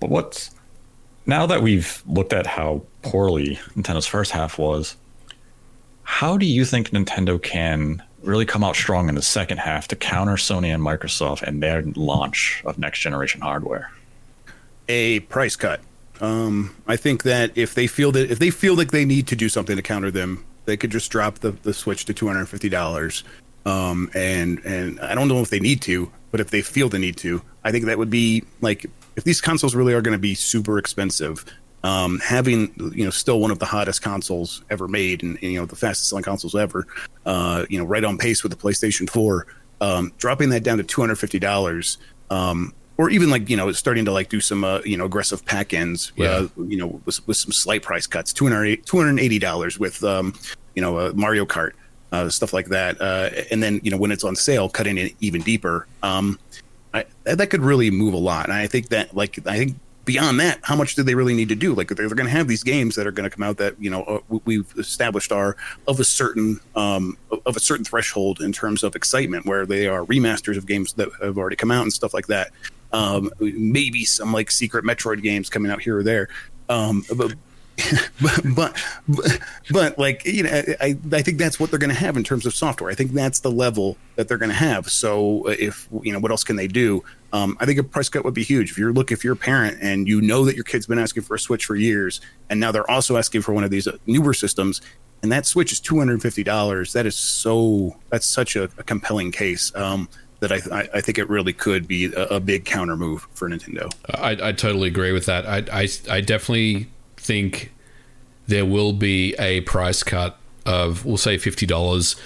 But what's now that we've looked at how poorly nintendo's first half was how do you think Nintendo can really come out strong in the second half to counter Sony and Microsoft and their launch of next generation hardware? a price cut. Um, I think that if they feel that if they feel like they need to do something to counter them, they could just drop the, the switch to two hundred and fifty dollars. Um, and and I don't know if they need to, but if they feel the need to, I think that would be like if these consoles really are going to be super expensive. Um, having you know still one of the hottest consoles ever made and, and, you know the fastest selling consoles ever, uh, you know right on pace with the PlayStation Four, um, dropping that down to two hundred fifty dollars. Um, or even like you know starting to like do some uh, you know aggressive pack ends Yeah. uh, you know with, with some slight price cuts 200 $280 with um, you know uh, mario kart uh, stuff like that uh, and then you know when it's on sale cutting it even deeper um, I, that could really move a lot and i think that like i think beyond that how much do they really need to do like they're, going to have these games that are going to come out that you know uh, we- we've established are of a certain um, of a certain threshold in terms of excitement where they are remasters of games that have already come out and stuff like that um, maybe some like secret Metroid games coming out here or there. Um, but, <laughs> but, but, but, like, you know, I, I think that's what they're going to have in terms of software. I think that's the level that they're going to have. So uh, if, you know, what else can they do? Um, I think a price cut would be huge. If you're look, if you're a parent and you know that your kid's been asking for a Switch for years, and now they're also asking for one of these uh, newer systems, and that Switch is two hundred and fifty dollars. That is so. That's such a, a compelling case. Um, that I, I, I think it really could be a, a big counter move for Nintendo. I, I totally agree with that. I, I, I definitely think there will be a price cut of, we'll say, $50.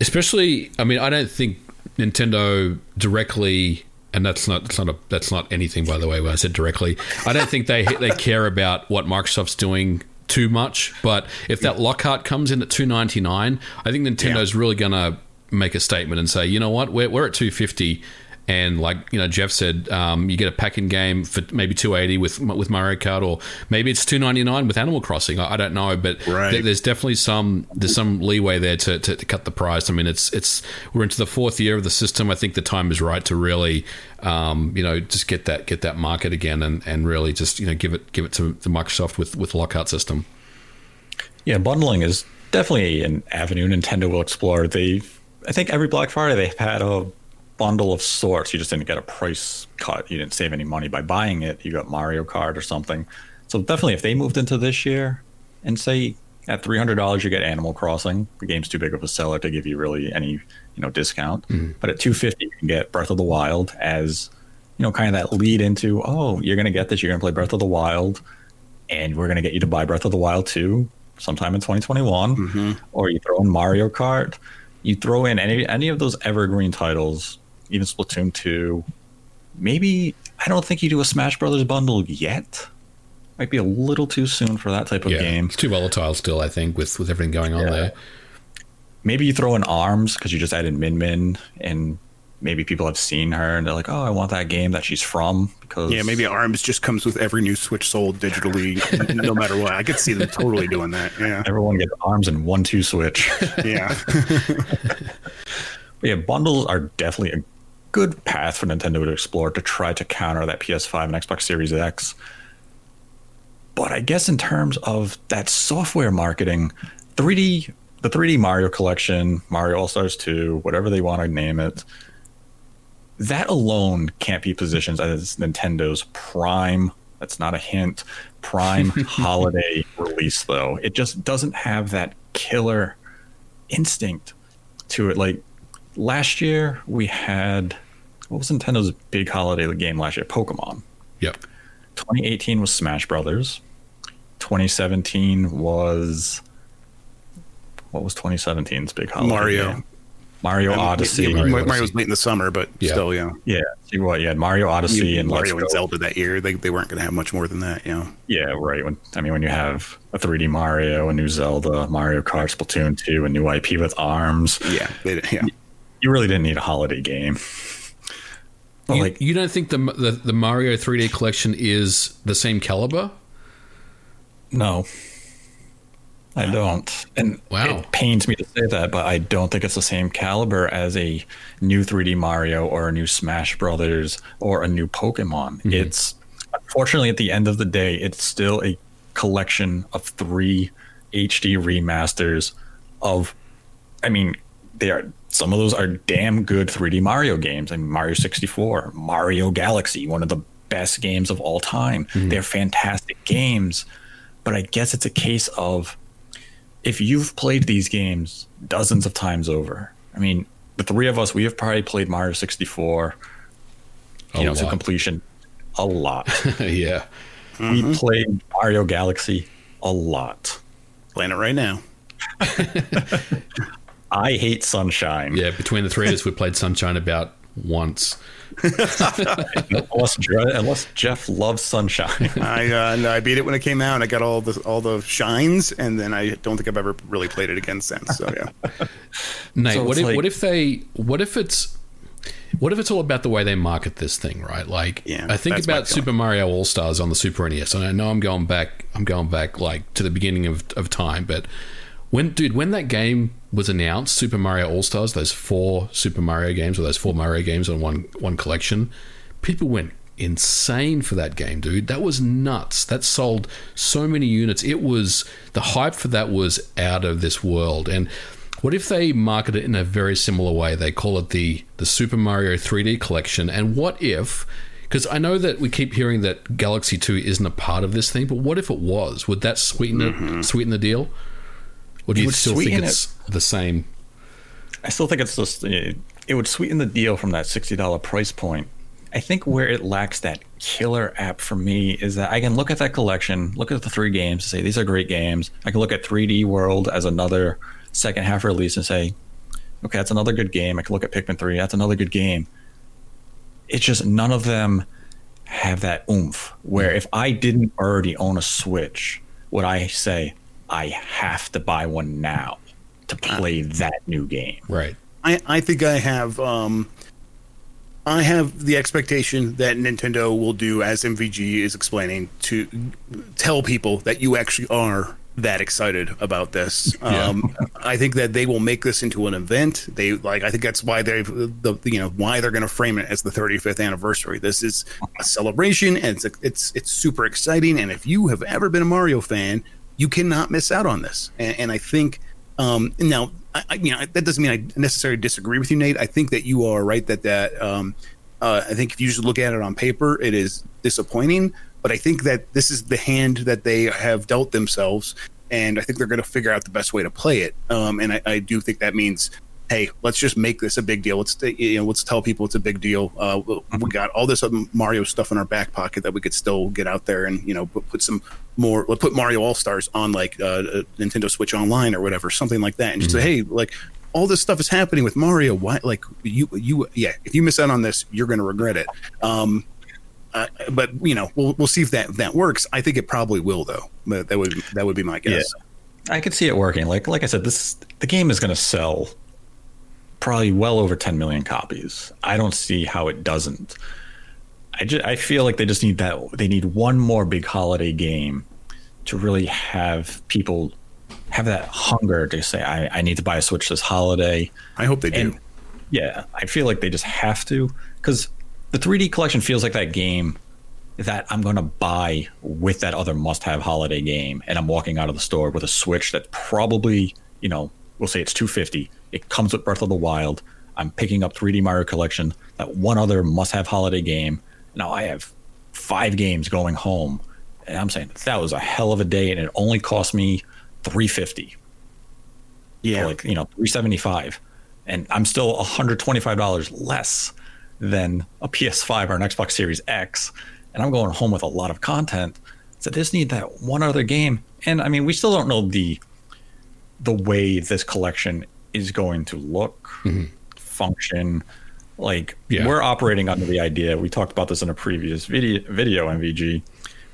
Especially, I mean, I don't think Nintendo directly. And that's not that's not a, that's not anything by the way. When I said directly, I don't think they they care about what Microsoft's doing too much. But if that Lockhart comes in at two ninety nine, I think Nintendo's really gonna make a statement and say, you know what, we're, we're at 250 and like you know Jeff said, um, you get a pack-in game for maybe 280 with with Mario Kart, or maybe it's 299 with Animal Crossing. I, I don't know, but Right. there- there's definitely some there's some leeway there to, to, to cut the price. I mean, it's it's we're into the fourth year of the system. I think the time is right to really, um, you know, just get that get that market again and, and really just you know give it give it to, to Microsoft with with Lockhart system. Yeah, bundling is definitely an avenue Nintendo will explore. They, I think every Black Friday they've had a bundle of sorts. You just didn't get a price cut. You didn't save any money by buying it. You got Mario Kart or something. So definitely, if they moved into this year and say at three hundred dollars you get Animal Crossing, the game's too big of a seller to give you really any you know discount. Mm-hmm. But at two fifty you can get Breath of the Wild as you know kind of that lead into oh you're gonna get this. You're gonna play Breath of the Wild and we're going to get you to buy Breath of the Wild 2 sometime in 2021, mm-hmm. or you throw in Mario Kart, you throw in any any of those evergreen titles, even Splatoon 2. Maybe I don't think you do a Smash Brothers bundle yet. Might be a little too soon for that type of Yeah, game. it's too volatile still. I think with with everything going on Yeah. there. Maybe you throw in Arms because you just added Min Min, and maybe people have seen her and they're like, "Oh, I want that game that she's from." Because Yeah, maybe Arms just comes with every new Switch sold digitally, <laughs> no matter what. I could see them totally doing that. Yeah, everyone gets Arms and one two switch. yeah, <laughs> yeah, bundles are definitely a good path for Nintendo to explore to try to counter that PS5 and Xbox Series X. But I guess in terms of that software marketing, 3D, the 3D Mario collection, Mario All Stars 2, whatever they want to name it, that alone can't be positioned as Nintendo's prime. That's not a hint. Prime <laughs> holiday release, though. It just doesn't have that killer instinct to it. Like last year, we had what was Nintendo's big holiday game last year? Pokemon. Yep. 2018 was Smash Brothers. 2017 was what was 2017's big holiday? Mario. game? Mario I mean, Odyssey. yeah, Mario Mario, Odyssey. was late in the summer, but Yeah. still, yeah. Yeah, see what? You had Mario Odyssey and Mario Let's and Go. Zelda that year, they, they weren't going to have much more than that. Yeah. Yeah, right. When I mean, when you have a 3D Mario, a new Zelda, Mario Kart, Splatoon 2, a new IP with arms, Yeah. They, yeah. You really didn't need a holiday game. You, like, you don't think the, the the Mario 3D collection is the same caliber? no, I don't. And Wow. it pains me to say that, but I don't think it's the same caliber as a new 3D Mario or a new Smash Brothers or a new Pokemon. Mm-hmm. It's unfortunately at the end of the day, it's still a collection of three HD remasters of I mean, they are some of those are damn good 3D Mario games. I mean, Mario 64, Mario Galaxy, one of the best games of all time. Mm-hmm. They're fantastic games, but I guess it's a case of if you've played these games dozens of times over. I mean, the three of us, we have probably played Mario 64, A you know, to completion a lot. <laughs> yeah. We mm-hmm. played Mario Galaxy a lot. Playing it right now. <laughs> I hate Sunshine. Yeah. Between the three of us, we played Sunshine about once. <laughs> unless, Dre- unless Jeff loves Sunshine. <laughs> I uh, no, I beat it when it came out. I got all the all the shines, and then I don't think I've ever really played it again since. So yeah, <laughs> Nate, So what if like- what if they what if it's what if it's all about the way they market this thing, right? Like Yeah, I think about. Super Mario All Stars on the Super NES, and I know I'm going back I'm going back like to the beginning of, of time, but when dude, when that game was announced, Super Mario All Stars, those four Super Mario games or those four Mario games on one one collection, people went insane for that game, dude. That was nuts. That sold so many units. It was the hype for that was out of this world. And what if they market it in a very similar way? They call it the the Super Mario 3D collection. And what if because I know that we keep hearing that Galaxy 2 isn't a part of this thing, but what if it was? Would that sweeten it mm-hmm. sweeten the deal? Or do It you still think it's the same? I still think it's just it would sweeten the deal from that sixty dollar price point. I think where it lacks that killer app for me is that I can look at that collection, look at the three games, and say these are great games. I can look at 3D World as another second half release and say, okay, that's another good game. I can look at Pikmin 3, that's another good game. It's just none of them have that oomph where if I didn't already own a Switch, would I say I have to buy one now to play that new game? Right. I I think I have um, I have the expectation that Nintendo will do as MVG is explaining to tell people that you actually are that excited about this. <laughs> Um, I think that they will make this into an event. They like. I think that's why they the you know why they're going to frame it as the 35th anniversary. This is a celebration, and it's it's it's super exciting. And if you have ever been a Mario fan, you cannot miss out on this. And, and I think um, now, I, I- you know, that doesn't mean I necessarily disagree with you, Nate. I think that you are right that that um, uh, I think if you just look at it on paper, it is disappointing. But I think that this is the hand that they have dealt themselves, and I think they're going to figure out the best way to play it. Um, and I, I do think that means, hey, let's just make this a big deal. Let's you know, let's tell people it's a big deal. Uh, we got all this Mario stuff in our back pocket that we could still get out there and you know put, put some more. Let's put Mario All Stars on like uh, uh, Nintendo Switch Online or whatever, something like that, and just say, hey, like all this stuff is happening with Mario. Why, like you, you, yeah. If you miss out on this, you're going to regret it. Um, uh, but you know, we'll we'll see if that if that works. I think it probably will, though. But that would that would be my guess. I could see it working. Like like I said, this the game is going to sell probably well over 10 million copies. I don't see how it doesn't. I just, I feel like they just need that they need one more big holiday game to really have people have that hunger to say I, I need to buy a Switch this holiday. I hope they do. Yeah, I feel like they just have to because the 3D collection feels like that game that I'm going to buy with that other must have holiday game. And I'm walking out of the store with a Switch that probably, you know, we'll say it's 250. It comes with Breath of the Wild. I'm picking up 3D Mario Collection, that one other must have holiday game. Now I have five games going home. And I'm saying that was a hell of a day. And it only cost me 350 Yeah. like you know 375 and i'm still $125 less than a ps5 or an xbox series x and i'm going home with a lot of content so this need that one other game and i mean we still don't know the the way this collection is going to look mm-hmm. function like Yeah. we're operating under the idea we talked about this in a previous video video mvg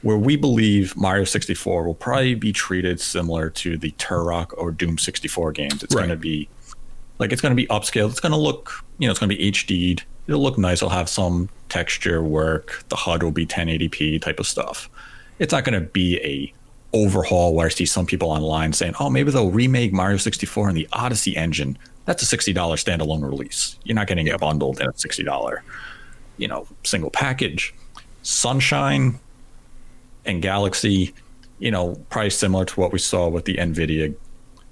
where we believe Mario 64 will probably be treated similar to the Turok or Doom 64 games. It's Right. going to be like it's going to be upscaled. It's going to look, you know, it's going to be HD'd. It'll look nice. It'll have some texture work. The HUD will be 1080p type of stuff. It's not going to be a overhaul where I see some people online saying, "Oh, maybe they'll remake Mario 64 in the Odyssey engine." That's a $60 standalone release. You're not getting it bundled in a $60, you know, single package. Sunshine, and Galaxy, you know, probably similar to what we saw with the Nvidia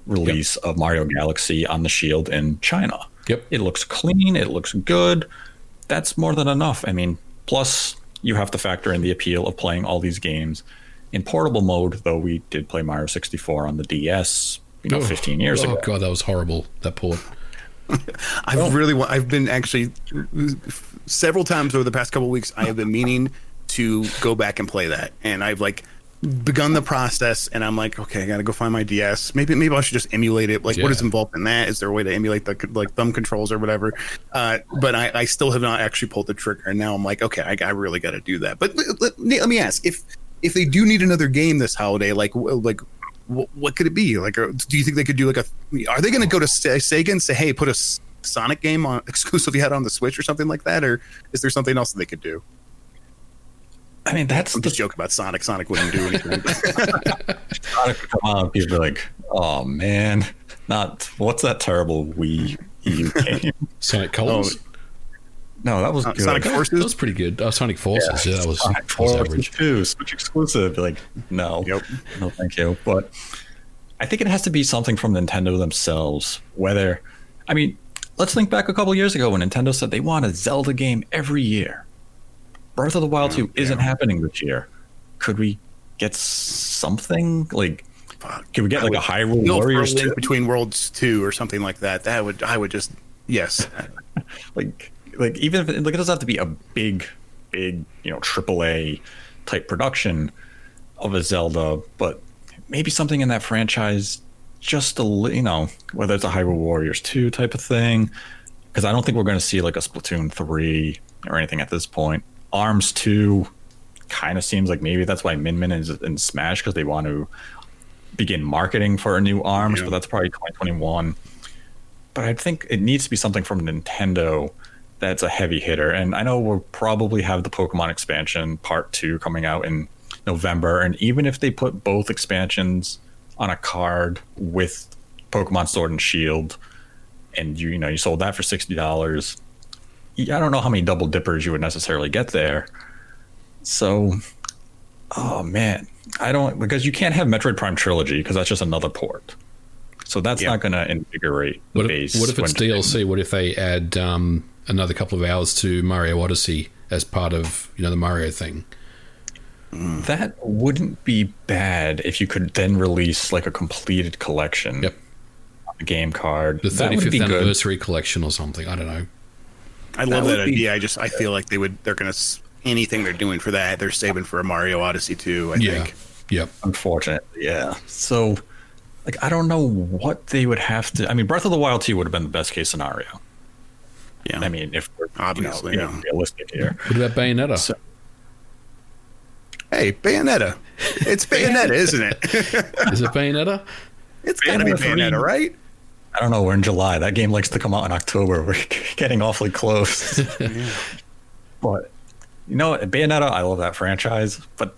release of Mario Galaxy on the Shield in China. Yep. It looks clean, it looks good. That's more than enough. I mean, plus you have to factor in the appeal of playing all these games in portable mode, though we did play Mario 64 on the DS, you know, 15 years oh ago. god, that was horrible. That port. <laughs> I really want. I've been actually several times over the past couple of weeks. I have been meaning to go back and play that, and I've like begun the process. And I'm like, okay, I got to go find my DS. Maybe maybe I should just emulate it. Like, what Yeah. is involved in that? Is there a way to emulate the like thumb controls or whatever? Uh, but I, I still have not actually pulled the trigger. And now I'm like, okay, I, I really got to do that. But let, let, let me ask if if they do need another game this holiday, like like what, what could it be? Like, uh, do you think they could do like a? Are they going to go to Sega and say, "Hey, put a Sonic game on <laughs> exclusively out on the Switch or something like that," or is there something else that they could do? I mean, that's I'm the just joking about Sonic. Sonic wouldn't do anything. <laughs> product to come out. People are like, oh man, not what's that terrible Wii U game? Sonic Colors. No, that was Uh, good. Sonic that was pretty good. Oh, Sonic Forces. Yeah, that was, Sonic that was Forces average. too, Switch exclusive. Like, no, Yep. no, thank you. But I think it has to be something from Nintendo themselves. Whether, I mean, let's think back a couple years ago when Nintendo said they want a Zelda game every year. Breath of the Wild 2 isn't happening this year. Could we get something like? Fuck. Can we get I like would a Hyrule Go for Warriors 2? between Worlds two or something like that. That would I would just yes. <laughs> like like even if it, like it doesn't have to be a big big you know AAA type production of a Zelda, but maybe something in that franchise just a you know whether it's a Hyrule Warriors two type of thing because I don't think we're going to see like a Splatoon three or anything at this point. Arms two kind of seems like maybe that's why Min Min is in Smash because they want to begin marketing for a new Arms, Yeah. but that's probably 2021 but I think it needs to be something from Nintendo that's a heavy hitter. And I know we'll probably have the Pokemon expansion part two coming out in November. And even if they put both expansions on a card with Pokemon Sword and Shield, and you you know you sold that for sixty dollars, I don't know how many double dippers you would necessarily get there. So, oh man, I don't because you can't have Metroid Prime Trilogy because that's just another port. So that's Yeah. not going to invigorate the What base. if, what if it's DLC? What if they add um, another couple of hours to Mario Odyssey as part of you know the Mario thing? That wouldn't be bad if you could then release like a completed collection. Yep. on a game card. The 35th be good. anniversary collection or something. I don't know. I love would that be- idea. I just I feel like they would they're gonna anything they're doing for that they're saving for a Mario Odyssey too. I Yeah. think. Yep. Unfortunately, yeah. So, like, I don't know what they would have to. I mean, Breath of the Wild 2 would have been the best case scenario. Yeah. I mean, if we're Obviously, you know, yeah. realistic here. What about Bayonetta? So- Hey, Bayonetta. It's <laughs> Bayonetta, isn't it? Is it Bayonetta? it's gotta be Bayonetta three. Right? I don't know. We're in July. That game likes to come out in October. <laughs> We're getting awfully close. <laughs> But you know, Bayonetta, I love that franchise, but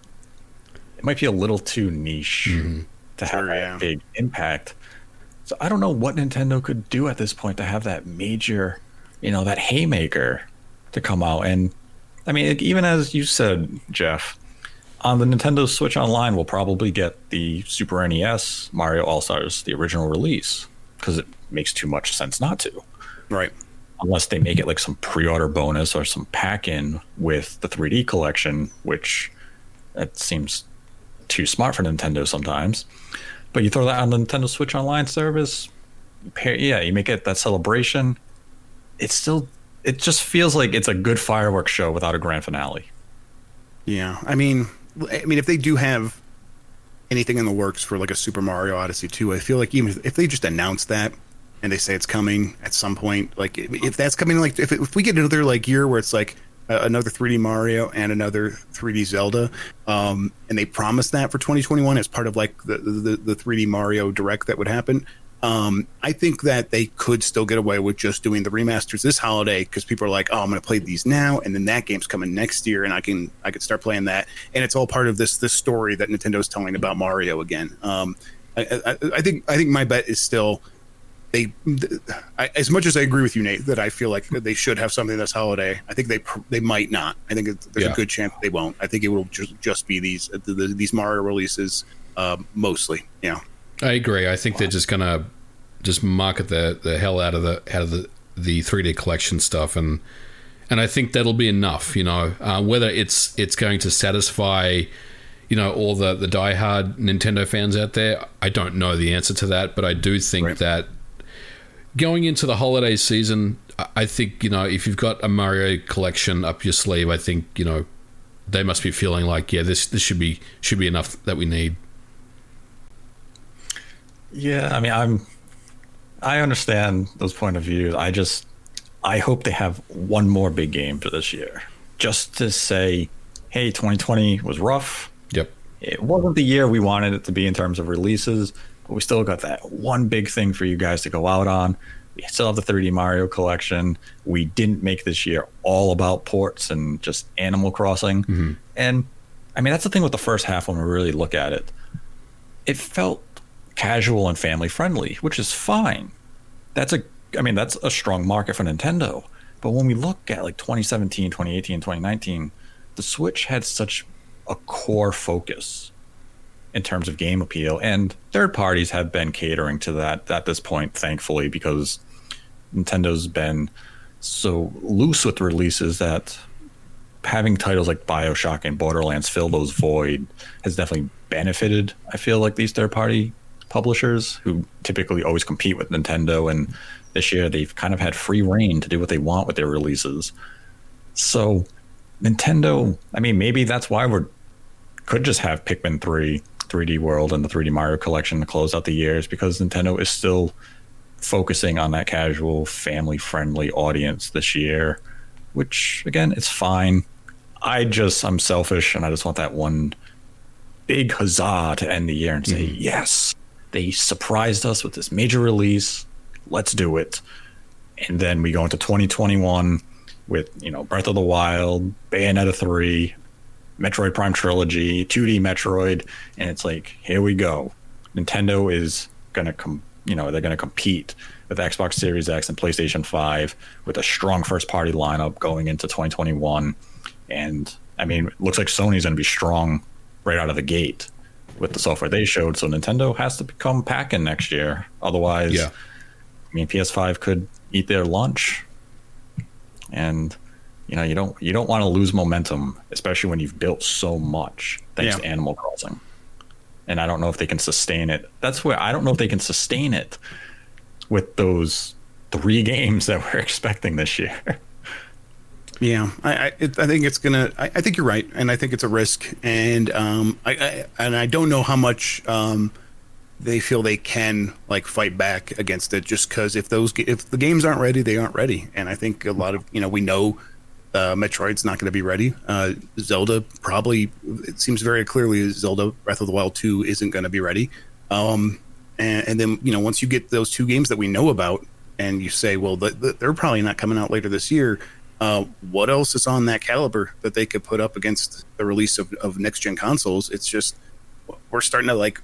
it might be a little too niche mm-hmm. to have Sure, that yeah. big impact. So I don't know what Nintendo could do at this point to have that major, you know, that haymaker to come out. And I mean, even as you said, Jeff, on the Nintendo Switch Online, we'll probably get the Super NES Mario All Stars, the original release, because it makes too much sense not to. Right. Unless they make it like some pre-order bonus or some pack-in with the 3D collection, which it seems too smart for Nintendo sometimes. But you throw that on the Nintendo Switch Online service, yeah, you make it that celebration. It's still, it just feels like it's a good fireworks show without a grand finale. Yeah, I mean, I mean, if they do have anything in the works for like a Super Mario Odyssey 2, I feel like even if they just announce that and they say it's coming at some point, like if that's coming, like if, if we get another like year where it's like uh, another 3D Mario and another 3D Zelda, um, and they promised that for 2021 as part of like the, the the 3D Mario Direct that would happen. Um, I think that they could still get away with just doing the remasters this holiday because people are like, "Oh, I'm going to play these now, and then that game's coming next year, and I can I can start playing that." And it's all part of this this story that Nintendo's telling about Mario again. Um, I, I, I, think I think my bet is still they. I, as much as I agree with you, Nate, that I feel like they should have something this holiday. I think they they might not. I think there's yeah. a good chance they won't. I think it will just just be these the, the, these Mario releases uh, mostly. Yeah. I agree. I think they're just gonna just market the the hell out of the out of the the 3D collection stuff, and and I think that'll be enough. You know, uh, whether it's it's going to satisfy you know all the the diehard Nintendo fans out there, I don't know the answer to that, but I do think right. that going into the holiday season, I think you know if you've got a Mario collection up your sleeve, I think you know they must be feeling like yeah this this should be should be enough that we need. Yeah, I mean I'm I understand those point of views. I just I hope they have one more big game for this year, just to say, hey, 2020 was rough. Yep. It wasn't the year we wanted it to be in terms of releases, but we still got that one big thing for you guys to go out on. We still have the 3D Mario collection. We didn't make this year all about ports and just Animal Crossing. Mm-hmm. And I mean, that's the thing with the first half when we really look at it. It felt casual and family friendly, which is fine. That's a I mean, that's a strong market for Nintendo. But when we look at like 2017, 2018, 2019, the Switch had such a core focus in terms of game appeal and third parties have been catering to that at this point thankfully because Nintendo's been so loose with releases that having titles like BioShock and Borderlands fill those void has definitely benefited I feel like these third party publishers who typically always compete with Nintendo. And this year they've kind of had free rein to do what they want with their releases. So Nintendo, I mean, maybe that's why we could just have Pikmin 3, 3D World, and the 3D Mario collection to close out the years because Nintendo is still focusing on that casual, family friendly audience this year, which again, it's fine. I just, I'm selfish and I just want that one big huzzah to end the year and say, mm-hmm. yes, they surprised us with this major release. Let's do it. And then we go into 2021 with, you know, Breath of the Wild, Bayonetta 3, Metroid Prime Trilogy, 2D Metroid, and it's like, here we go. Nintendo is going to come, you know, they're going to compete with Xbox Series X and PlayStation 5 with a strong first party lineup going into 2021. And I mean, it looks like Sony's going to be strong right out of the gate with the software they showed. So Nintendo has to become packing next year. Otherwise, yeah. I mean, PS5 could eat their lunch. And you know, you don't you don't want to lose momentum, especially when you've built so much thanks yeah. to Animal Crossing. And I don't know if they can sustain it. That's where I don't know if they can sustain it with those three <laughs> games that we're expecting this year. Yeah, I I, I think it's gonna. I, I, think you're right, and I think it's a risk, and um, I, I and I don't know how much um, they feel they can like fight back against it, just because if those if the games aren't ready, they aren't ready, and I think a lot of you know we know uh, Metroid's not going to be ready. Uh, Zelda probably it seems very clearly Zelda Breath of the Wild two isn't going to be ready. Um, and, and, then you know once you get those two games that we know about, and you say, well, the, the, they're probably not coming out later this year. Uh, what else is on that caliber that they could put up against the release of, of next gen consoles? It's just we're starting to like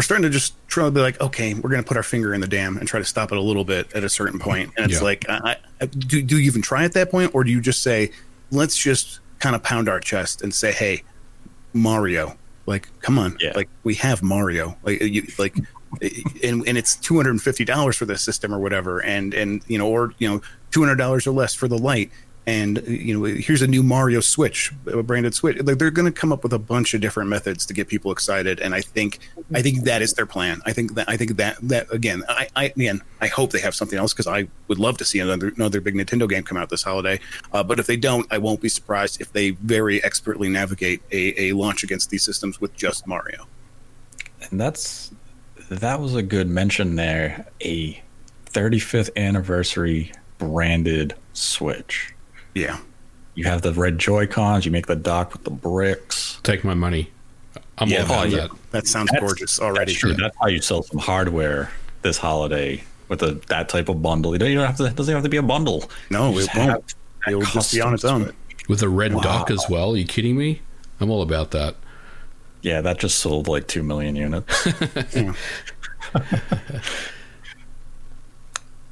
we're starting to just try to be like, okay, we're going to put our finger in the dam and try to stop it a little bit at a certain point. And it's yeah. like, I, I, do do you even try at that point, or do you just say, let's just kind of pound our chest and say, "Hey, Mario, like, come on, Yeah. like we have Mario, like, you, like." And, and it's two hundred and fifty dollars for the system or whatever, and and you know, or you know, two hundred dollars or less for the light, and you know, here's a new Mario Switch, a branded Switch. Like they're going to come up with a bunch of different methods to get people excited, and I think I think that is their plan. I think that I think that that again, I, I again, I hope they have something else because I would love to see another another big Nintendo game come out this holiday. Uh, but if they don't, I won't be surprised if they very expertly navigate a, a launch against these systems with just Mario. And that's that was a good mention there. A 35th anniversary branded Switch. Yeah, You have the red Joy Cons. You make the dock with the bricks. Take my money. I'm Yeah, all about oh, yeah. that. that sounds That's- gorgeous already. That's true. That's how you sell some hardware this holiday with a, that type of bundle. You don't, you don't have to. It doesn't have to be a bundle. No, it won't. It will just be on its own. Switch. With a red Wow. dock as well. Are you kidding me? I'm all about that. Yeah, that just sold like two million units. <laughs> <laughs>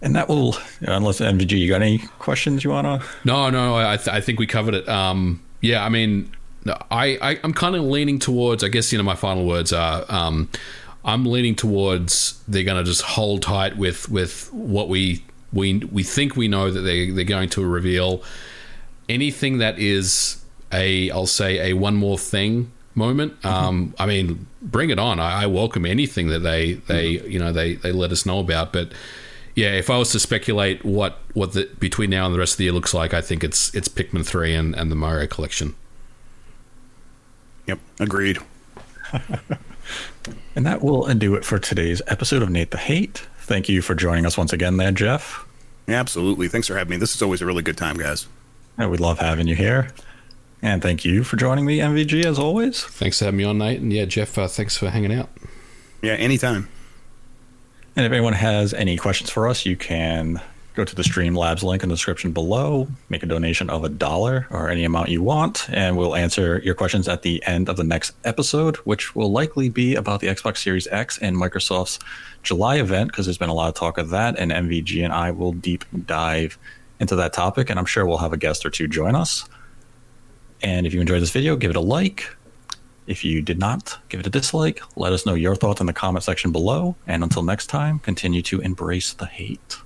And that will, unless MVG, you got any questions you wanna? No, no, I, th- I think we covered it. Um, yeah, I mean, I, I I'm kind of leaning towards. I guess you know my final words are. Um, I'm leaning towards they're going to just hold tight with with what we we we think we know that they they're going to reveal. Anything that is a I'll say a one more thing moment. Um, I mean, bring it on. I, I welcome anything that they they you know they they let us know about, but yeah, if I was to speculate what what the between now and the rest of the year looks like, I think it's it's Pikmin three and, and the Mario collection. Yep, agreed. <laughs> And that will do it for today's episode of Nate the Hate. Thank you for joining us once again, there, Jeff. Absolutely. Thanks for having me. This is always a really good time, guys. And we love having you here. And thank you for joining me, MVG, as always. Thanks for having me on, Nate, and yeah, Jeff, uh, thanks for hanging out. Yeah, anytime. And if anyone has any questions for us, you can go to the Streamlabs link in the description below, make a donation of a dollar or any amount you want, and we'll answer your questions at the end of the next episode, which will likely be about the Xbox Series X and Microsoft's July event, because there's been a lot of talk of that, and MVG and I will deep dive into that topic, and I'm sure we'll have a guest or two join us. And if you enjoyed this video, give it a like. If you did not, give it a dislike. Let us know your thoughts in the comment section below. And until next time, continue to embrace the hate.